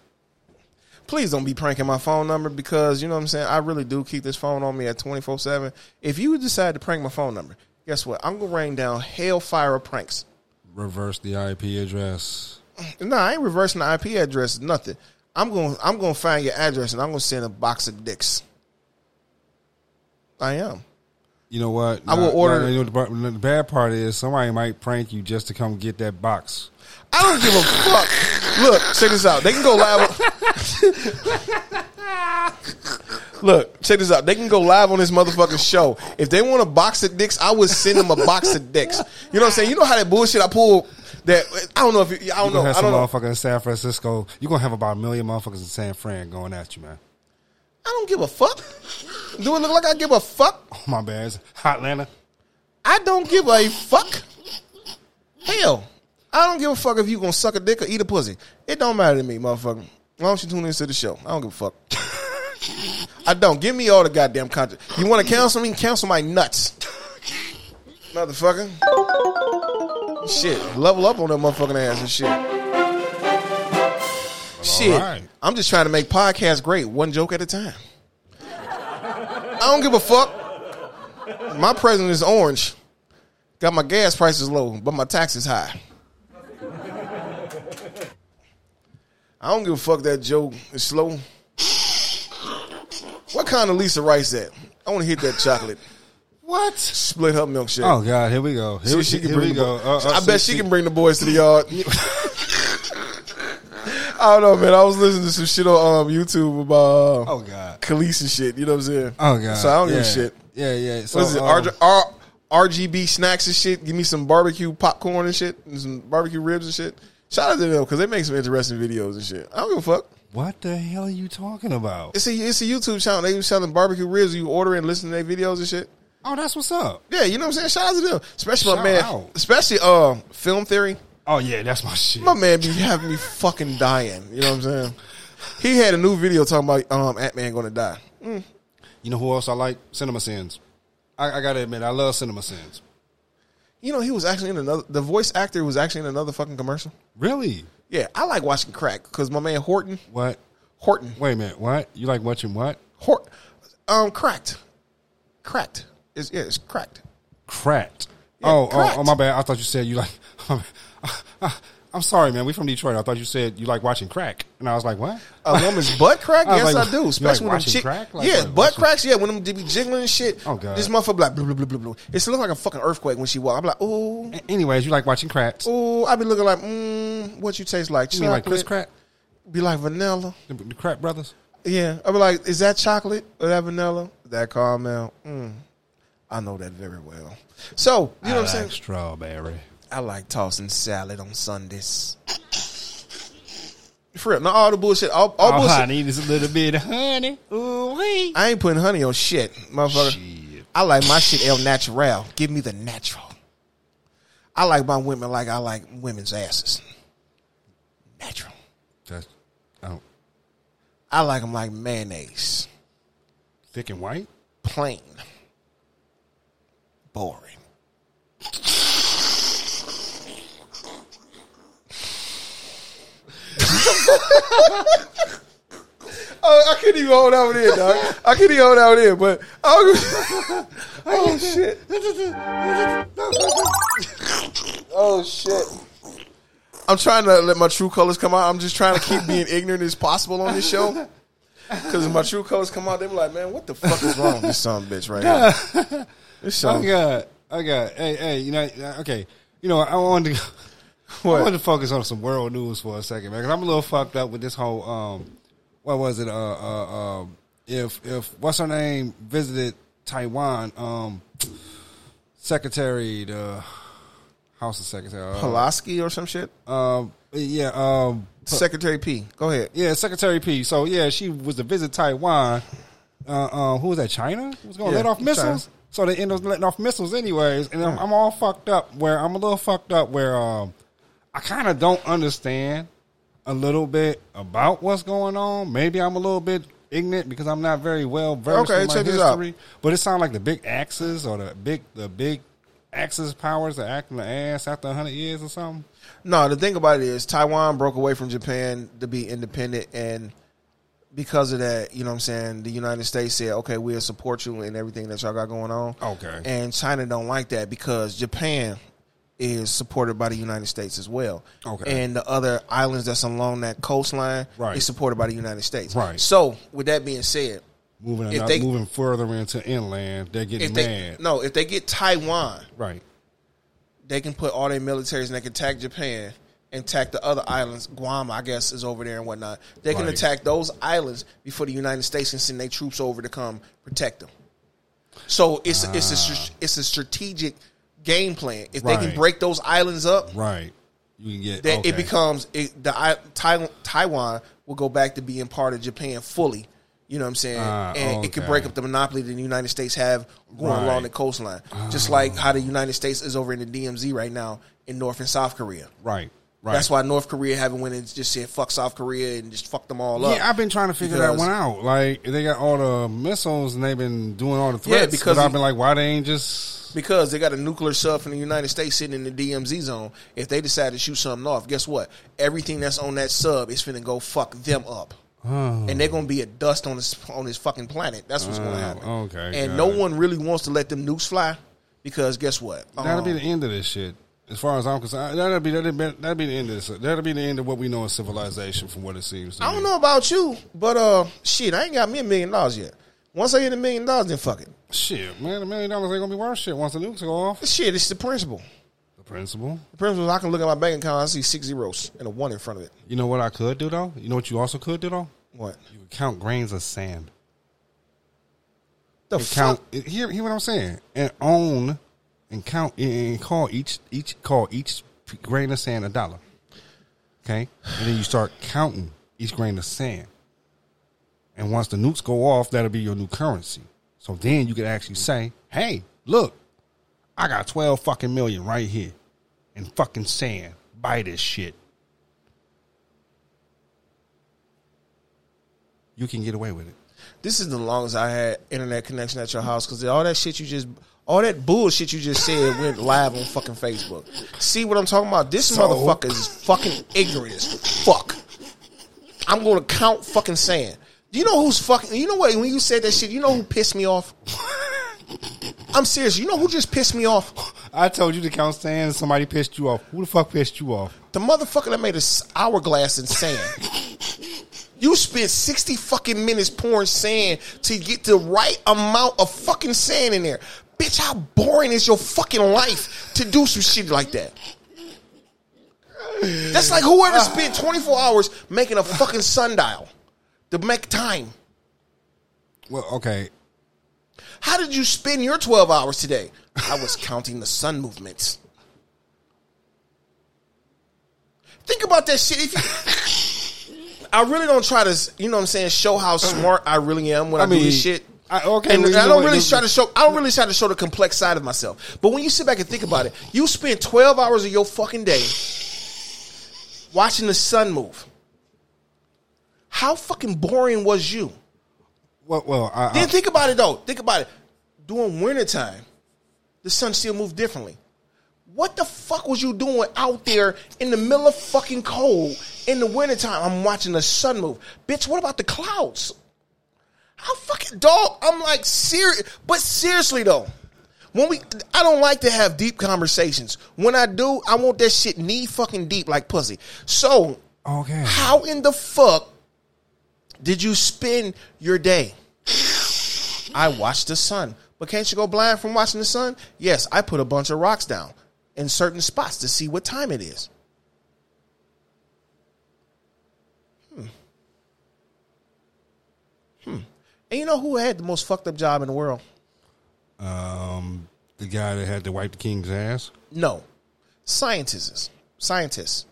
Please don't be pranking my phone number because, you know what I'm saying? I really do keep this phone on me at 24 7. If you decide to prank my phone number, guess what? I'm going to rain down hellfire of pranks. Reverse the IP address. No, I ain't reversing the IP address, nothing. I'm going to I'm to find your address and I'm going to send a box of dicks. I am. You know what? I will order- you know, the bad part is somebody might prank you just to come get that box. I don't give a fuck. Look, check this out. They can go live. Look, check this out. They can go live on this motherfucking show. If they want a box of dicks, I would send them a box of dicks. You know what I'm saying? You know how that bullshit I pull. That I don't know if you, I don't know. have I don't know. motherfucker in San Francisco. You're gonna have about a million motherfuckers in San Fran going at you, man. I don't give a fuck. Do it look like I give a fuck? Oh, my bad. It's Hotlanta. I don't give a fuck. Hell, I don't give a fuck if you gonna suck a dick or eat a pussy. It don't matter to me, motherfucker. Why don't you tune into the show, I don't give a fuck. I don't. Give me all the goddamn content. You want to cancel me? Cancel my nuts, motherfucker. Shit, level up on that motherfucking ass and shit. Shit, right. I'm just trying to make podcasts great, one joke at a time. I don't give a fuck. My president is orange. Got my gas prices low, but my taxes high. I don't give a fuck that joke is slow. What kind of Lisa Rice that? I want to hit that chocolate. What? Split her milkshake. Oh God, here we go. Here, See, we- she can here bring we go. Uh, uh, I bet see- she can bring the boys to the yard. I don't know, man. I was listening to some shit on um, YouTube about uh, Oh God. Khalees and shit. You know what I'm saying? Oh God. So I don't yeah. give a shit. Yeah, yeah. So, What is it? um, R- R- RGB snacks and shit. Give me some barbecue popcorn and shit, and some barbecue ribs and shit. Shout out to them because they make some interesting videos and shit. I don't give a fuck. what the hell are you talking about? It's a it's a YouTube channel. They selling barbecue ribs. You order and listen to their videos and shit. Oh, that's what's up. Yeah, you know what I'm saying. Shout out to them, especially my Shout man, out. especially uh film theory. Oh yeah, that's my shit. My man be having me fucking dying. You know what I'm saying? He had a new video talking about um Ant Man going to die. You know who else I like? Cinema Sins. I, I gotta admit, I love Cinema Sins. You know he was actually in another. The voice actor was actually in another fucking commercial. Really? Yeah, I like watching crack because my man Horton, What? Horton, Wait a minute. What? You like watching what? Hort, um, cracked, cracked. It's yeah, it's cracked. Cracked. Yeah, oh, cracked. oh, oh, my bad. I thought you said you like. I'm sorry, man. We from Detroit. I thought you said you like watching crack, and I was like, what? A woman's butt crack? I Yes, like, I do. Especially like when them chick, crack? Like, yeah, like butt watching- cracks. Yeah, when them be jiggling and shit. Oh, God. this motherfucker like blah, blah, blah, blah, blah. It's look like a fucking earthquake when she walk. I'm like, ooh, Anyways, you like watching cracks? ooh. I be looking like, mm, what you taste like? You mean like Chris? Crack? Be like vanilla. The, the Crack Brothers? Yeah, I be like, is that chocolate or that vanilla? That caramel. Mm, I know that very well. So you know what I'm saying? Strawberry. I like tossing salad on Sundays. For real, not all the bullshit. All, all All bullshit. I need is a little bit of honey. Ooh, wee. I ain't putting honey on shit, motherfucker. Shit. I like my shit El Natural. Give me the natural. I like my women like I like women's asses. Natural. That's, oh, I like them like mayonnaise. thick and white? Plain. Boring. Oh, I couldn't even hold that one in, dog. I couldn't even hold that one in, but oh, oh shit. Oh shit. I'm trying to let my true colors come out. I'm just trying to keep being ignorant as possible on this show. Because if my true colors come out, they're like, man, what the fuck is wrong with this son bitch right now? This I got, I got. Hey, hey, you know, okay. You know, I wanted to, I What? wanted to focus on some world news for a second, man. Because I'm a little fucked up with this whole. um What was it? Uh, uh, um if if what's her name visited Taiwan, um, Secretary, the House of Secretary, uh, Pulaski or some shit? um, yeah, um, Secretary P. Go ahead. yeah, Secretary P. So yeah, she was to visit Taiwan. Uh, uh, who was that? China was going to Yeah, let off China. missiles. So they end up letting off missiles anyways, and I'm, I'm all fucked up. Where I'm a little fucked up. Where um, I kind of don't understand a little bit about what's going on. Maybe I'm a little bit ignorant because I'm not very well versed Okay, in my check this out. history. But it sounds like the big axes or the big the big axis powers are acting the ass after hundred years or something. No, the thing about it is Taiwan broke away from Japan to be independent and because of that, you know what I'm saying, the United States said, Okay, we'll support you in everything that y'all got going on. Okay. And China don't like that because Japan is supported by the United States as well. Okay. And the other islands that's along that coastline Right. is supported by the United States. Right. So with that being said, Moving If they- moving further into inland, they're getting they mad. no, if they get Taiwan, Right. they can put all their militaries and they can attack Japan and attack the other islands. Guam, I guess, is over there and whatnot. They can Right. attack those islands before the United States can send their troops over to come protect them. So it's it's a ah. it's a strategic game plan. If they can Ah. Break those islands up, Right. You can get then okay. it becomes it, the Taiwan will go back to being part of Japan fully. You know what I'm saying? Ah, and it could break up the monopoly that the United States have going Right. along the coastline. Just like how the United States is over in the DMZ right now in North and South Korea. right. Right. That's why North Korea haven't went and just said fuck South Korea and just fuck them all up. Yeah, I've been trying to figure that one out. Like they got all the missiles and they've been doing all the threats. Yeah, because I've been like, why they ain't just because they got a nuclear sub from the United States sitting in the DMZ zone. If they decide to shoot something off, guess what? Everything that's on that sub is finna go fuck them up. And they're gonna be a dust on this on this fucking planet. That's what's gonna Oh, happen. okay, And no it. one really wants to let them nukes fly because guess what? that'll be Um, the end of this shit. As far as I'm concerned, that'll be that'll be, that'll be the end of this. That'll be the end of what we know as civilization, from what it seems. To I me. don't know about you, but uh, shit, I ain't got me a million dollars yet. Once I hit a million dollars, then fuck it. Shit, man, a million dollars ain't gonna be worth shit once the nukes go off. Shit, it's the principle. The principle. The principle. is I can look at my bank account, I see six zeros and a one in front of it. You know what I could do though? You know what you also could do though? What? You would count grains of sand. The and fuck? count. Hear, hear what I'm saying? And own and count and call each each call each grain of sand a dollar. Okay, and then you start counting each grain of sand. And once the nukes go off, that'll be your new currency. So then you could actually say, "Hey, look, I got twelve fucking million right here in fucking sand. Buy this shit." You can get away with it. This is the longest I had internet connection at your house because all that shit you just, all that bullshit you just said went live on fucking Facebook. See what I'm talking about? This So? motherfucker is fucking ignorant as fuck. I'm going to count fucking sand. You know who's fucking? You know what? When you said that shit, you know who pissed me off? I'm serious. You know who just pissed me off? I told you to count sand and somebody pissed you off. Who the fuck pissed you off? The motherfucker that made a hourglass in sand. You spent 60 fucking minutes pouring sand to get the right amount of fucking sand in there. Bitch, how boring is your fucking life to do some shit like that? That's like whoever spent 24 hours making a fucking sundial to make time. Well, okay. How did you spend your 12 hours today? I was counting the sun movements. Think about that shit. If you, I really don't try to, you know what I'm saying, show how smart I really am when I, I do this shit. I- okay, and well, I don't really try to show. I don't really try to show the complex side of myself. But when you sit back and think about it, you spend 12 hours of your fucking day watching the sun move. How fucking boring was you? Well, well, I, Then I, think about it though. Think about it. During wintertime, the sun still moves differently. What the fuck was you doing out there in the middle of fucking cold in the wintertime? I'm watching the sun move. Bitch, what about the clouds? How fucking dog? I'm like serious, but seriously though, when we, I don't like to have deep conversations. When I do, I want that shit knee fucking deep like pussy. So, Okay. how in the fuck did you spend your day? I watched the sun, but can't you go blind from watching the sun? Yes, I put a bunch of rocks down in certain spots to see what time it is. Hmm. Hmm. And you know who had the most fucked up job in the world? Um, the guy that had to wipe the king's ass. No, scientists. Scientists.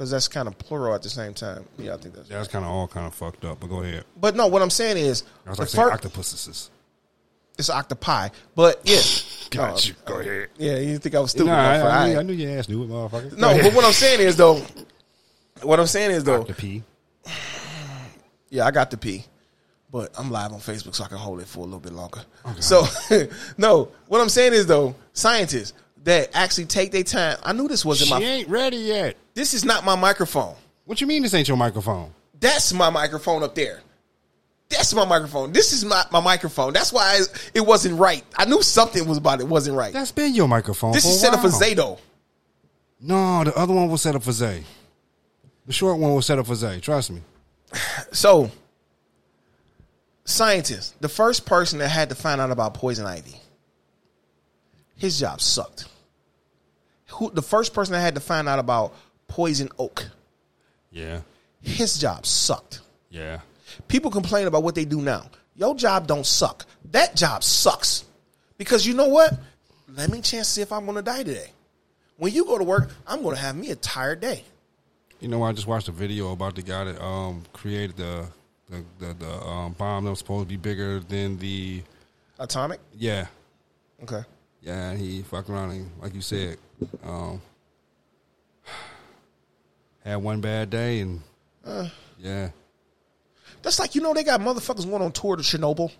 Because that's kind of plural at the same time. Yeah, I think that's. That's kind of all kind of fucked up. But go ahead. But no, what I'm saying is, I was like saying fir- octopuses. it's octopi. But yeah, Got you. Go uh, ahead. yeah, you think I was stupid? Nah, I, I, knew, I knew your ass knew it, motherfucker. no, but what I'm saying is though, what I'm saying is though, Octopi. yeah, I got the P, but I'm live on Facebook, so I can hold it for a little bit longer. Oh, so, no, what I'm saying is though, scientists that actually take their time. I knew this wasn't She my. She ain't ready yet. This is not my microphone. What you mean this ain't your microphone? That's my microphone up there. That's my microphone. This is my, my microphone. That's why it, it wasn't right. I knew something was about it wasn't right. That's been your microphone. this is set up for while. Zato. No, the other one was set up for Zay. The short one was set up for Zay. Trust me. So, scientists, the first person that had to find out about poison ivy, his job sucked. Who the first person that had to find out about poison oak, Yeah. his job sucked. Yeah. People complain about what they do now. Your job don't suck. That job sucks. Because you know what? Let me chance to see if I'm gonna die today. When you go to work, I'm gonna have me a tired day. You know, I just watched a video about the guy that um created the the the, the um, bomb that was supposed to be bigger than the Atomic? yeah Okay. Yeah. He fucked around and like you said, um, had one bad day and Uh. yeah. That's like you know they got motherfuckers going on tour to Chernobyl.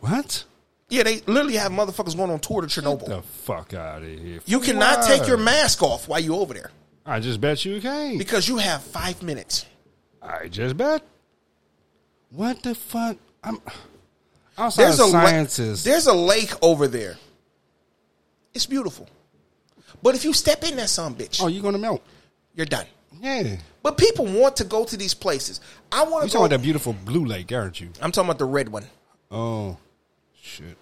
What? Yeah, they literally have motherfuckers going on tour to Chernobyl. The fuck out of here! You cannot take your mask off while you're over there I just bet you can. because you have five minutes. I just bet. What the fuck? I'm outside There's a of la- there's a lake over there. It's beautiful, but if you step in that some bitch, oh, you're gonna melt? you're done. Yeah. But people want to go to these places. I want You to talking go. about that beautiful blue lake, aren't you? I'm talking about the red one. Oh, shit.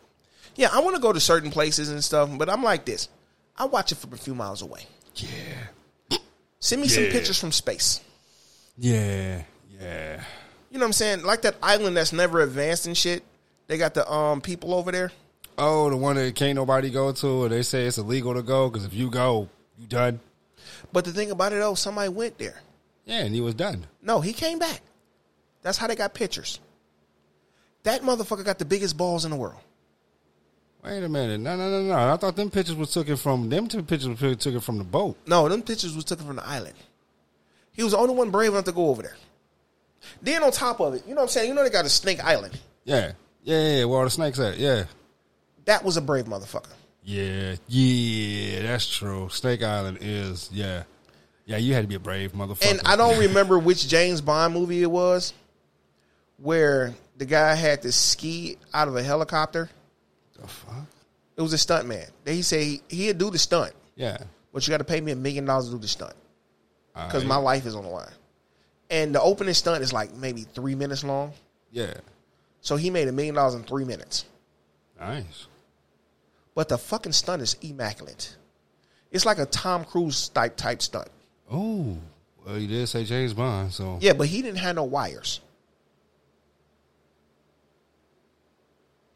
Yeah, I want to go to certain places and stuff, but I'm like this. I watch it from a few miles away. Yeah. Send me some pictures from space. Yeah. Yeah. You know what I'm saying? Like that island that's never advanced and shit. They got the um people over there. Oh, the one that can't nobody go to, or they say it's illegal to go because if you go, you done. But the thing about it though, somebody went there. Yeah, and he was done. No, he came back. That's how they got pictures. That motherfucker got the biggest balls in the world. Wait a minute. No, no, no, no. I thought them pictures was taken from them. Two pictures was taken from the boat. No, them pictures was taken from the island. He was the only one brave enough to go over there. Then on top of it, you know what I'm saying? You know they got a snake island. Yeah. Yeah. yeah, yeah. Where all the snakes at? Yeah. That was a brave motherfucker. Yeah. Yeah. That's true. Snake Island is. Yeah. Yeah. You had to be a brave motherfucker. And I don't remember which James Bond movie it was where the guy had to ski out of a helicopter. The fuck? It was a stunt man. He said he, he'd do the stunt, Yeah. but you got to pay me a million dollars to do the stunt because my life is on the line. And the opening stunt is like maybe three minutes long. Yeah. So he made a million dollars in three minutes. Nice. But the fucking stunt is immaculate. It's like a Tom Cruise type type stunt. Oh. Well, you did say James Bond, so Yeah, but he didn't have no wires.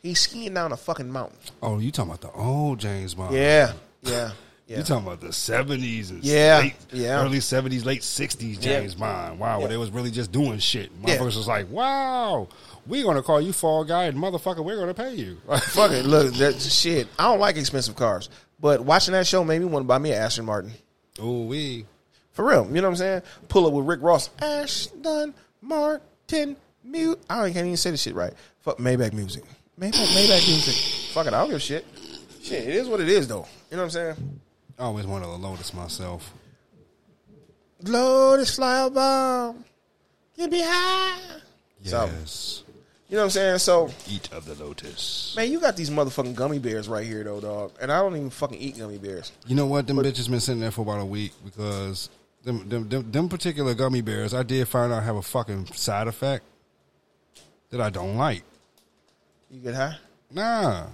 He's skiing down a fucking mountain. Oh, you talking about the old James Bond? Yeah, yeah, yeah. You talking about the seventies and Yeah, late, yeah. early seventies, late sixties Yeah. James Bond. Wow, Yeah. where they was really just doing shit. Yeah. Motherfuckers was like, "Wow, we're gonna call you fall guy, and motherfucker, we're gonna pay you." Fuck it. Look, that shit. I don't like expensive cars, but watching that show made me want to buy me an Aston Martin. oh, we For real, you know what I'm saying? Pull up with Rick Ross. Ashton Martin mute. I don't- can't even say the shit right. Fuck Maybach music. Maybach, Maybach music. Fuck it. I don't give a shit. Shit, it is what it is though. You know what I'm saying? I always wanted a Lotus myself. Lotus fly bomb. Get me high. So- Yes. You know what I'm saying? So, Eat of the Lotus. man, you got these motherfucking gummy bears right here, though, dog. And I don't even fucking eat gummy bears. You know what? Them bitches been sitting there for about a week because them, them them them particular gummy bears, I did find out have a fucking side effect that I don't like. You get high? Nah.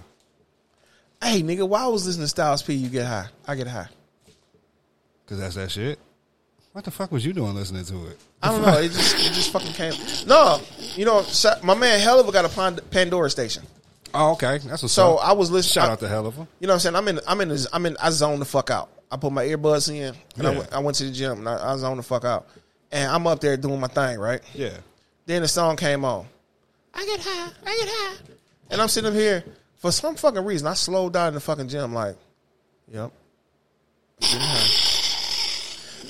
Hey, nigga, why I was listening to Styles P? You get high. I get high. Cause that's that shit. What the fuck was you doing listening to it? I don't know. It just it just fucking came. No, you know, my man Helliver got a Pandora station. Oh, okay. That's what's So up. I was listening. Shout I- out to Helliver. You know what I'm saying? I'm in. I'm in. This, I'm in. I zone the fuck out. I put my earbuds in, and I, Yeah. went, I went to the gym, and I, I zoned the fuck out. And I'm up there doing my thing, right? Yeah. Then the song came on. I get high. I get high. And I'm sitting up here for some fucking reason. I slowed down in the fucking gym, like, yep.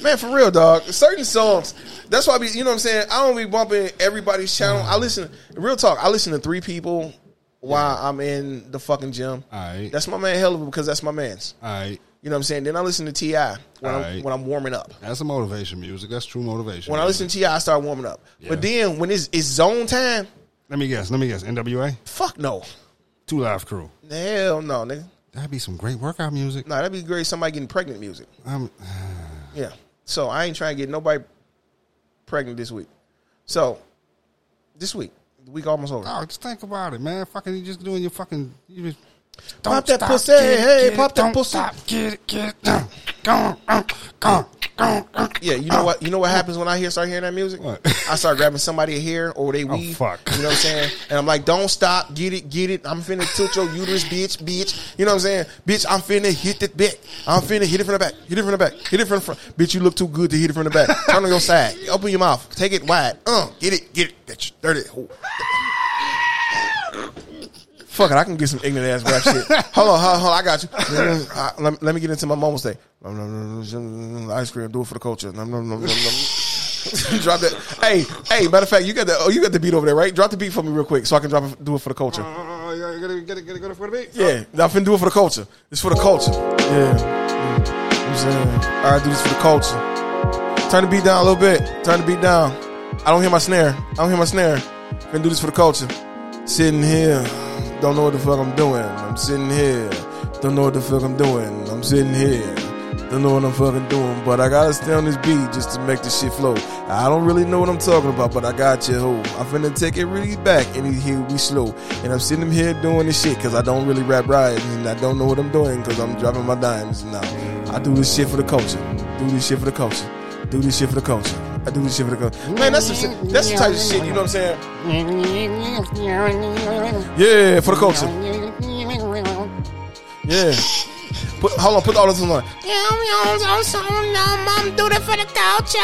Man, for real, dog. Certain songs. That's why I be. You know what I'm saying? I don't be bumping everybody's channel. I listen. Real talk. I listen to three people while I'm in the fucking gym. Alright. That's my man Helliver because that's my man's. All right. You know what I'm saying? Then I listen to T.I. when, I'm, Alright. when I'm warming up. That's some motivation music. That's true motivation. When I listen to T.I., I start warming up. But then when it's, it's zone time, let me guess. Let me guess. NWA, fuck no. Two Live Crew. Hell no, nigga. That'd be some great workout music. No, that'd be great. Somebody getting pregnant music. Um, Yeah. So I ain't trying to get nobody pregnant this week. So this week, the week almost over. oh, just think about it, man. Fucking, you just doing your fucking. You just, Pop that stop, pussy, get it, hey, get it, pop that don't pussy. Stop, get it, get it. Go, go, go, go. Yeah, you know what? You know what happens when I hear start hearing that music? What? I start grabbing somebody hair or they Oh, fuck. You know what I'm saying? And I'm like, don't stop, get it, get it. I'm finna tilt your uterus, bitch, bitch. You know what I'm saying? Bitch, I'm finna hit the back. I'm finna hit it from the back. Hit it from the back. Hit it from the front. Bitch, you look too good to hit it from the back. Turn on your side. Open your mouth. Take it wide. Uh, get it, get it. Bitch, dirty. hole. Fuck it, I can get some ignorant ass rap shit. Hold on, hold on, hold on, I got you. Uh, let, let me get into my moment stay. Ice cream, do it for the culture. Drop that. Hey, hey, matter of fact, you got the oh, you got the beat over there, right? Drop the beat for me real quick so I can drop it, do it for the culture. Oh, you gotta get it, get it, get it for the beat. Yeah, I'm finna do it for the culture. It's for the culture. Yeah. Mm. You know what I'm saying? All right, do this for the culture. Turn the beat down a little bit. Turn the beat down. I don't hear my snare. I don't hear my snare. Finna do this for the culture. Sitting here, don't know what the fuck I'm doing. I'm sitting here, don't know what the fuck I'm doing. I'm sitting here, don't know what I'm fucking doing. But I gotta stay on this beat just to make this shit flow. I don't really know what I'm talking about, but I got you, ho. I'm finna take it really back and he here we slow. And I'm sitting here doing this shit cause I don't really rap right and I don't know what I'm doing cause I'm dropping my dimes now. I do this shit for the culture. Do this shit for the culture. Do this shit for the culture. I do this shit for the culture. Man, that's the, that's the type of shit, you know what I'm saying? Yeah, for the culture. Yeah. Put, hold on, put all this on. Yeah, I'm doing it for the culture.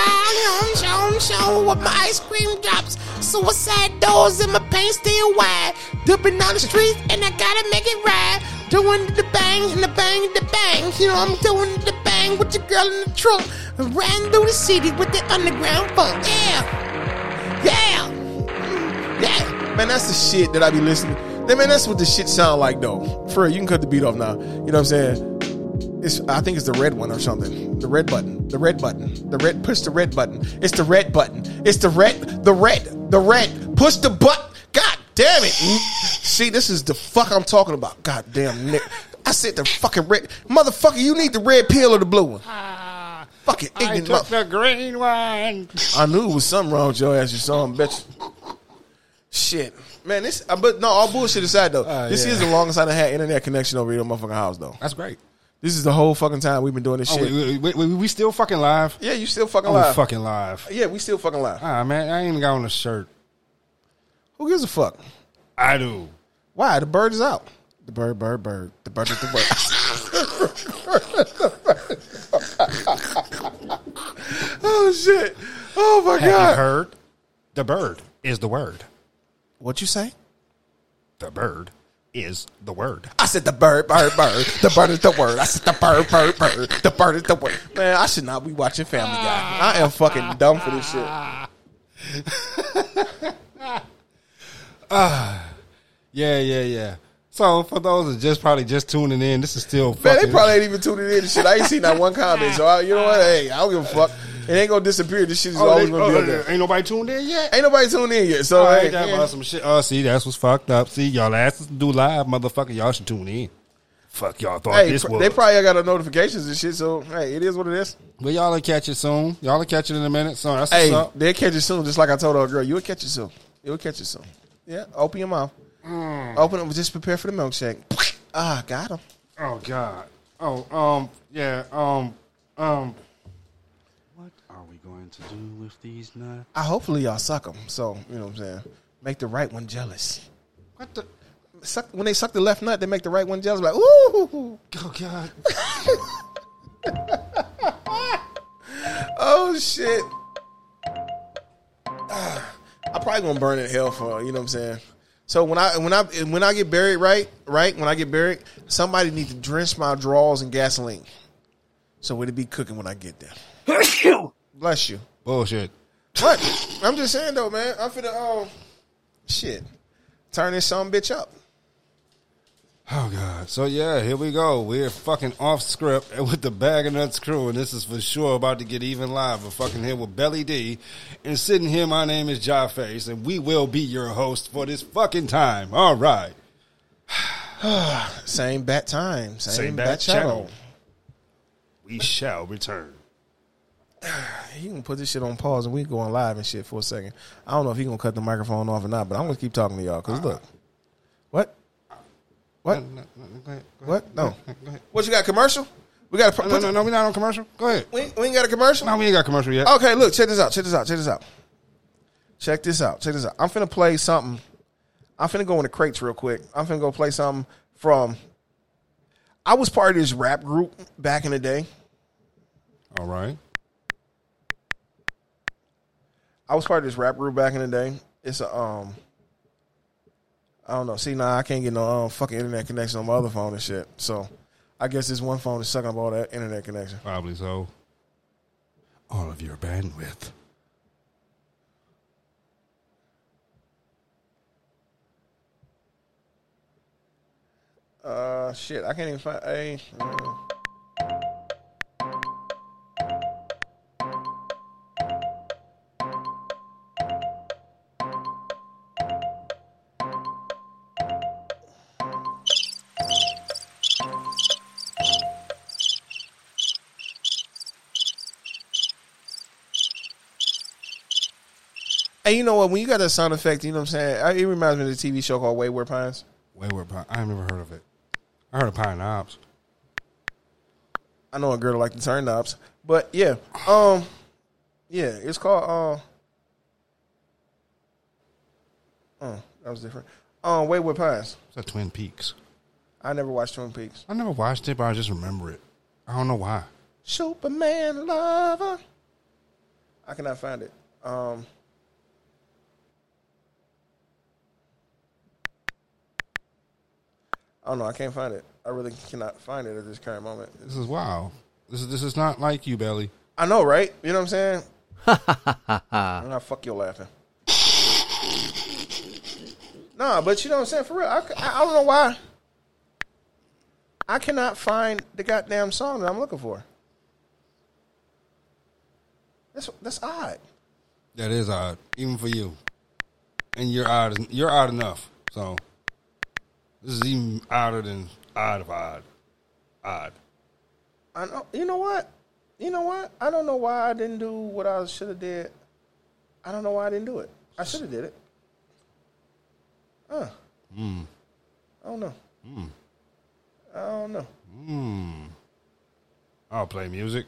Show, show with my ice cream drops. Suicide doors and my paint still wide. Dipping on the streets and I gotta make it right. Doing the bang and the bang the bang. You know I'm doing the bang with your girl in the trunk. I ran through the city with the underground funk. Yeah, yeah, mm, yeah. Man, that's the shit that I be listening. Man, man, that's what the shit sound like though. For real, you can cut the beat off now. You know what I'm saying? It's I think it's the red one or something. The red button. The red button. The red push the red button. It's the red button. It's the red the red the red. Push the button. God damn it. See, this is the fuck I'm talking about. God damn Nick. I said the fucking red motherfucker, you need the red pill or the blue one. Ah, Fucking I ignorant took mother- the green one. I knew it was something wrong with your ass. You saw him, bitch. Shit, man. This, uh, but no, all bullshit aside though. Uh, this yeah. is the longest I done had internet connection over here in my fucking house though. That's great. This is the whole fucking time we've been doing this Oh, shit. we, we, we, we still fucking live. yeah, you still fucking Oh, live. we fucking live. yeah, we still fucking live. Ah, man, I ain't even got on a shirt. Who gives a fuck? I do. Why? The bird is out. The bird, bird, bird. The bird is the bird. oh shit! Oh my Have you heard? The bird is the word. What you say? The bird is the word. I said the bird, bird, bird. The bird is the word. I said the bird, bird, bird. The bird is the word. Man, I should not be watching Family Guy. I am fucking dumb for this shit. Ah, Yeah, yeah, yeah. So for those that just probably just tuning in, this is still Man, fucking, they probably ain't even tuning in and shit. I ain't seen that one comment. So, I, you know what? Hey, I don't give a fuck. It ain't gonna disappear. This shit is Oh, always they- gonna be oh, up there. ain't nobody tuned in yet. Ain't nobody tuned in yet. So, Oh, hey, ain't that about some shit? Oh, see, that's what's fucked up. See, y'all asses to do live, motherfucker. Y'all should tune in. Fuck y'all thought hey, this pr- was. they probably got the notifications and shit. So, hey, it is what it is. but y'all will catch it soon. Y'all will catch it in a minute. So that's Hey, what's up. they'll catch it soon. Just like I told our girl, you'll catch it soon. You'll catch it soon. Yeah, open your mouth. Mm. Open it. Just prepare for the milkshake. Ah, got him. Oh God. Oh, um, yeah, um, um. What are we going to do with these nuts? I hopefully y'all suck them. So you know what I'm saying. Make the right one jealous. What the? Suck when they suck the left nut, they make the right one jealous. Like ooh, Oh God. oh shit. I'm probably gonna burn in hell for you know what I'm saying. So when I when I when I get buried, right, right, when I get buried, somebody need to drench my drawers in gasoline, so it'll be cooking when I get there. Bless you. Bullshit. What? I'm just saying though, man. I'm finna um shit. Turn this some bitch up. Oh God! So yeah, here we go. We're fucking off script and with the Bag and Nuts crew, and this is for sure about to get even live. We're fucking here with Belly D, and sitting here, my name is Jai Face, and we will be your host for this fucking time. All right, Same bat time. Same, Same bat, bat channel. channel. we shall return. He can put this shit on pause and we can go on live and shit for a second. I don't know if he gonna cut the microphone off or not, but I'm gonna keep talking to y'all. Cause ah. look, what, what, what? No, what you got? Commercial? We got a No, no, no, we're not on commercial. Go ahead. We, ain't- we ain't got a commercial. No, we ain't got commercial yet. Okay, look, check this out. Check this out. Check this out. Check this out. Check this out. I'm finna play something. I'm finna go in the crates real quick. I'm finna go play something from. I was part of this rap group back in the day. All right. I was part of this rap group back in the day. It's a um. I don't know. See, now I can't get no um, fucking internet connection on my other phone and shit. So, I guess this one phone is sucking up all that internet connection. Probably so. All of your bandwidth. Uh, shit, I can't even find a. Hey, you know what? When you got that sound effect, you know what I'm saying? I- It reminds me of the TV show called Wayward Pines. Wayward Pine. I never heard of it. I heard of Pine Knobs. I know a girl like to turn knobs, but yeah, um, yeah, it's called uh, uh that was different. Um, Wayward Pines. It's at Twin Peaks. I never watched Twin Peaks. I never watched it, but I just remember it. I don't know why. Superman lover. I cannot find it. Um, I don't know. I can't find it. I really cannot find it at this current moment. This is wow. This is this is not like you, Belly. I know, right? You know what I'm saying? nah, fuck your laughing. nah, but you know what I'm saying? For real, I, I, I don't know why. I cannot find the goddamn song that I'm looking for. That's that's odd. That is odd, even for you. And you're odd. You're odd enough. So this is even odder than odd of odd. Odd. I know. You know what? You know what? I don't know why I didn't do what I should have did. I don't know why I didn't do it. I should have did it. Huh. Hmm. I don't know. I don't know. Hmm. I'll play music.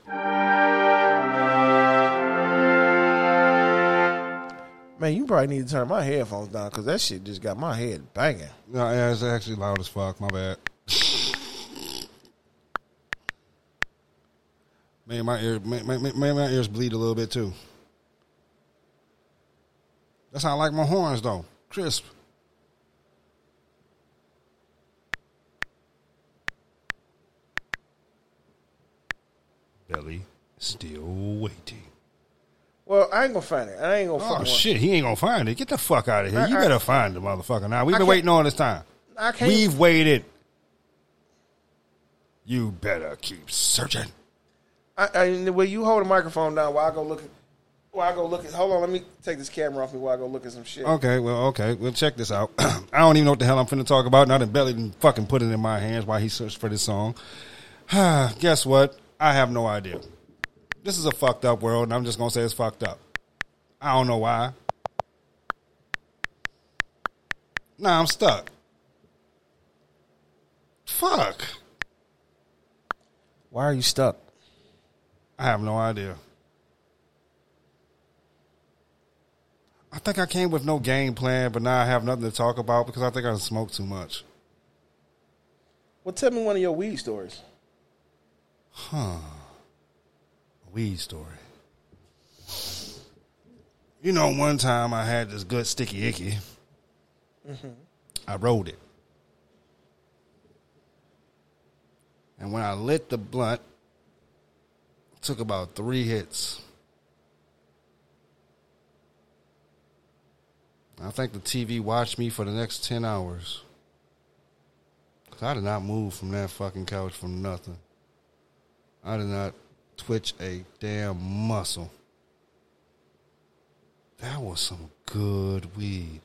Man, you probably need to turn my headphones down because that shit just got my head banging. No, yeah, it's actually loud as fuck. My bad. Maybe my ear, may, may, may- maybe my ears bleed a little bit too. That's how I like my horns though, crisp. Belly still waiting. Well, I ain't gonna find it. I ain't gonna oh, find it. Oh shit, he ain't gonna find it. Get the fuck out of here. I- You I- better find the motherfucker now. We've I been waiting all this time. I can't. We've waited. You better keep searching. I, I, will you hold the microphone down while I go look at? While I go look at. Hold on, let me take this camera off me while I go look at some shit. Okay, well, okay, well, check this out. I don't even know what the hell I'm finna talk about. Now that Belly done fucking put it in my hands while he searched for this song. Guess what? I have no idea. This is a fucked up world, and I'm just gonna say it's fucked up. I don't know why. Nah, I'm stuck. Fuck. Why are you stuck? I have no idea. I think I came with no game plan, but now I have nothing to talk about because I think I smoked too much. Well, tell me one of your weed stories. Weed story. You know, one time I had this good sticky icky. I rolled it. And when I lit the blunt, took about three hits. I think the TV watched me for the next 10 hours. Because I did not move from that fucking couch from nothing. I did not twitch a damn muscle. That was some good weed.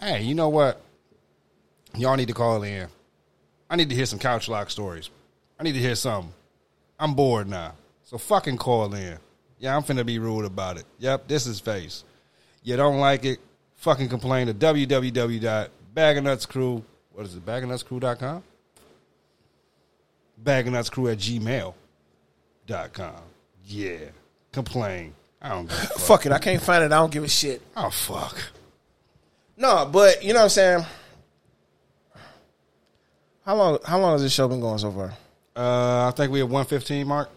Hey, you know what? Y'all need to call in. I need to hear some couch lock stories. I need to hear something. I'm bored now. So fucking call in. Yeah, I'm finna be rude about it. Yep, this is face. You don't like it? Fucking complain to www.bagandnutscrew. What is it? Bagandnutscrew.com? Bagandnutscrew at gmail.com. Yeah. Complain. I don't give a fuck. Fuck it, I can't find it. I don't give a shit. Oh, fuck. No, but you know what I'm saying. How long? How long has this show been going so far? Uh, I think we have 115 mark.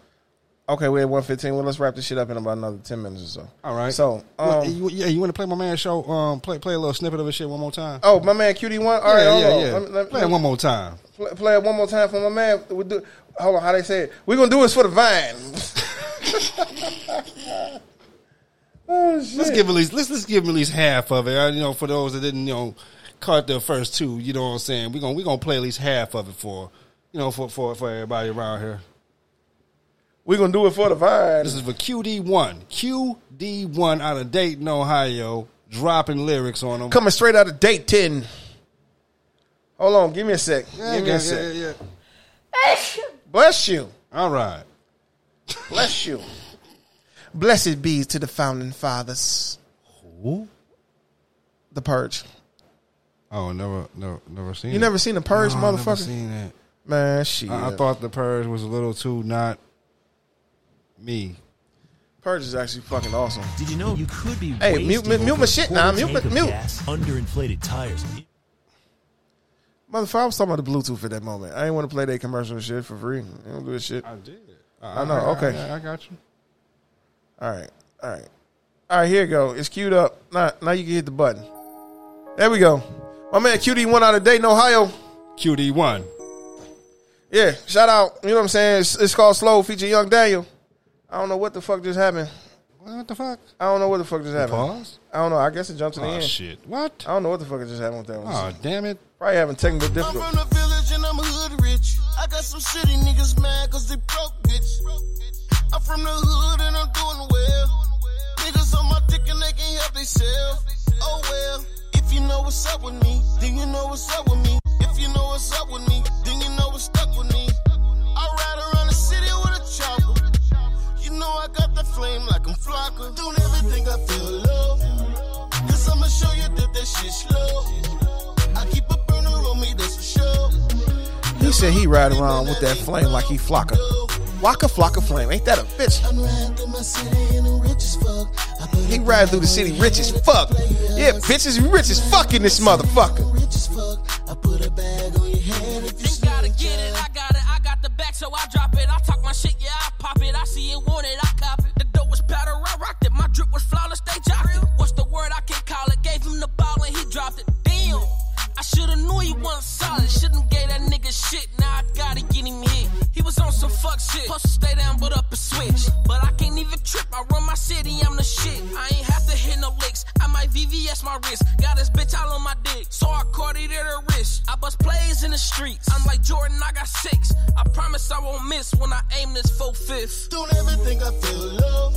Okay, we're at 115. Well, let's wrap this shit up in about another 10 minutes or so. All right. So, Well, um, you, yeah, you want to play my man show? Um, play play a little snippet of his shit one more time. oh, my man QD1. All right, yeah, yeah, yeah. Let me- let me- play it one more time. Play, play it one more time for my man. We do. Hold on, how they say it? We're gonna do this for the vine. oh shit! Let's give at least let's let's give him at least half of it. You know, for those that didn't you know caught the first two. You know what I'm saying? We're gonna we gonna play at least half of it for you know for for for everybody around here. We're gonna do it for the vine. This is for QD1. QD1 out of Dayton, Ohio, dropping lyrics on them. coming straight out of Dayton. Hold on, give me a sec. Yeah, give me yeah, a sec. yeah, yeah. Bless you. All right. Bless you. Blessed be to the founding fathers. Who? The Purge. Oh, never, never, never seen. You it. never seen the Purge, No, motherfucker? Seen that. Man, shit. I, I thought the purge was a little too not me. Purge is actually fucking awesome. Did you know you could be Hey, mute- mute- mute my shit now, mute tank mute. underinflated tires. Motherfucker, I was talking about the Bluetooth at that moment. I didn't want to play that commercial shit for free. They don't do this shit. I did. I know, okay. I, I got you. All right. All right. All right, here you go. It's queued up. Now, now you can hit the button. There we go. My man QD1 out of Dayton, Ohio. QD one. Yeah, shout out. You know what I'm saying? It's, it's called Slow, feature Young Daniel. I don't know what the fuck just happened. What the fuck? I don't know what the fuck just happened. Pause. I don't know. I guess it jumped to the Oh end. shit! What? I don't know what the fuck just happened with that one. Oh damn it! Probably having technical I'm difficulties. from the village and I'm hood rich. I got some city niggas mad cause they broke, bitch. I'm from the hood and I'm doing well. Niggas on my dick and they can't help themselves. Oh well, if you know what's up with me, then you know what's up with me. If you know what's up with me, then you know what's stuck with me. I ride around the city with a chopper. You know I got the flame like I'm Flocka. Doing everything I feel love. Cause I'ma show you that that shit slow. I keep a burner on me, that's for sure. He said he ride around with that flame like he flocka. Waka flocka flame. Ain't that a bitch? I'm riding through my city and I'm rich as fuck. He ride through the city rich as fuck. Yeah, bitches rich as fuck in this motherfucker. Back, so I drop it. I talk my shit, yeah, I pop it. I see it, want it, I cop it. The dope was powder, I rocked it. My drip was flawless, they dropped it. What's the word? I can't call it. Gave him the ball and he dropped it. Shoulda knew he wasn't solid. Shouldn't gave that nigga shit. Now I gotta get him hit. He was on some fuck shit. Supposed to stay down, but up a switch. But I can't even trip. I run my city, I'm the shit. I ain't have to hit no licks. I might VVS my wrist. Got this bitch all on my dick. So I caught it at her wrist. I bust plays in the streets. I'm like Jordan, I got six. I promise I won't miss when I aim this full fifth. Don't ever think I feel love.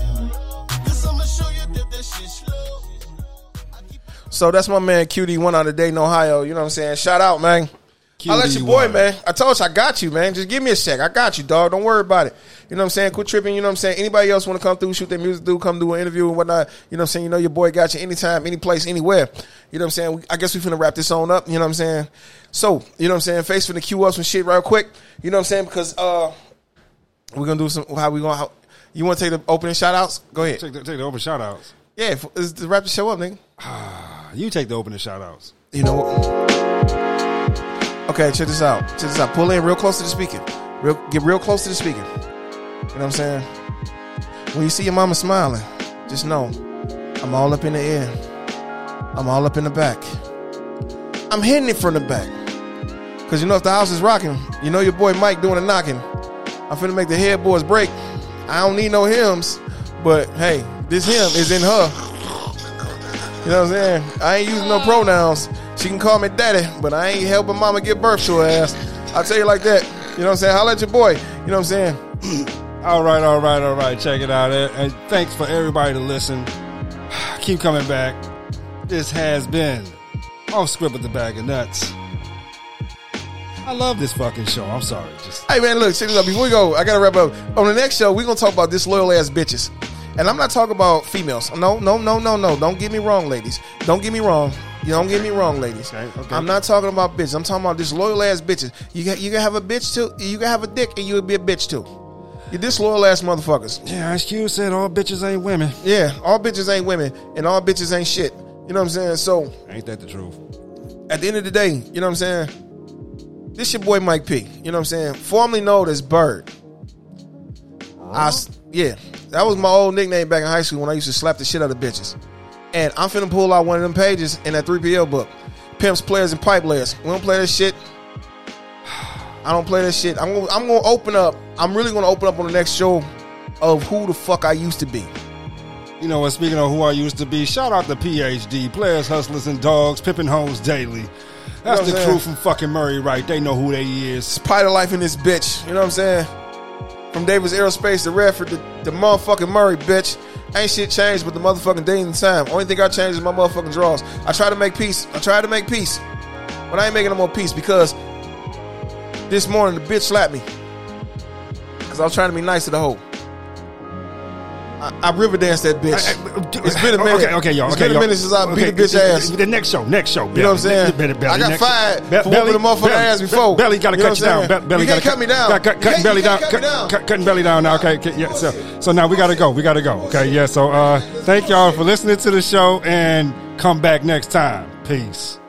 Cause I'ma show you that that shit slow. So that's my man QD one out of Dayton, Ohio. You know what I'm saying? Shout out, man. I let your boy, man. I told you I got you, man. Just give me a sec. I got you, dog. Don't worry about it. You know what I'm saying? Quit tripping. You know what I'm saying? Anybody else want to come through, shoot their music through, come do an interview and whatnot. You know what I'm saying? You know your boy got you anytime, any place, anywhere. You know what I'm saying? I guess we finna wrap this on up. You know what I'm saying? So, you know what I'm saying? Face finna queue up some shit real quick. You know what I'm saying? Because uh, we're gonna do some. How we gonna? How, you want to take the opening shout outs? Go ahead. Take the, take the open shout outs. Yeah, is to wrap the show up, nigga. You take the opening shout outs. You know. what? Okay, check this out. Check this out. Pull in real close to the speaker. Real, get real close to the speaker. You know what I'm saying? When you see your mama smiling, just know I'm all up in the air. I'm all up in the back. I'm hitting it from the back. Cause you know if the house is rocking, you know your boy Mike doing the knocking. I'm finna make the headboards break. I don't need no Hims, but hey, this hymn is in her. You know what I'm saying? I ain't using no pronouns. She can call me daddy, but I ain't helping mama give birth to her ass. I'll tell you like that. You know what I'm saying? Holla at your boy. You know what I'm saying? All right, all right, all right. Check it out. And and thanks for everybody to listen. Keep coming back. This has been off script with the Bag and Nuts. I love this fucking show. I'm sorry. Just Hey man, look, check this out. Before we go, I gotta wrap up. On the next show, we're gonna talk about disloyal ass bitches. And I'm not talking about females. No, no, no, no, no. Don't get me wrong, ladies. Don't get me wrong. You don't get me wrong, ladies. Okay, okay. I'm not talking about bitches. I'm talking about disloyal ass bitches. You can, you can have a bitch too. You can have a dick and you'll be a bitch too. You disloyal ass motherfuckers. yeah, Ice Cube said all bitches ain't women. Yeah, all bitches ain't women and all bitches ain't shit. You know what I'm saying? So Ain't that the truth? at the end of the day, you know what I'm saying? This your boy Mike P. You know what I'm saying? Formerly known as Bird. I yeah, that was my old nickname back in high school when I used to slap the shit out of bitches. And I'm finna pull out one of them pages in that 3PL book. Pimps, players, and pipe layers. We don't play that shit. I don't play that shit. I'm gonna I'm gonna open up. I'm really gonna open up on the next show of who the fuck I used to be. You know what? Speaking of who I used to be, shout out to PhD, Players, Hustlers, and Dogs, Pippin Homes Daily. That's what the I'm crew from fucking Murray, right? They know who they is. Spider life in this bitch. You know what I'm saying? From Davis Aerospace to Redford to the motherfucking Murray, bitch. Ain't shit changed but the motherfucking day and time. Only thing I changed is my motherfucking draws. I try to make peace. I try to make peace. But I ain't making no more peace because this morning the bitch slapped me. Because I was trying to be nice to the hoe. I, I river danced that bitch. It's been a minute. Okay, okay, y'all. It's okay, been a y'all. minute since I Okay, beat a bitch the- ass. The next show, next show. You know what I'm saying? Belly, belly, I got fired Be- for whooping a motherfucker ass before. Belly got to You know cut you down. Be- Belly You gotta can't cut me down. Cut, cut, cutting belly down. cut Cut, down. cut, cutting belly down now. Okay, okay, yeah. So, so now we got to go. We got to go. Okay, yeah. So, uh, thank y'all for listening to the show and come back next time. Peace.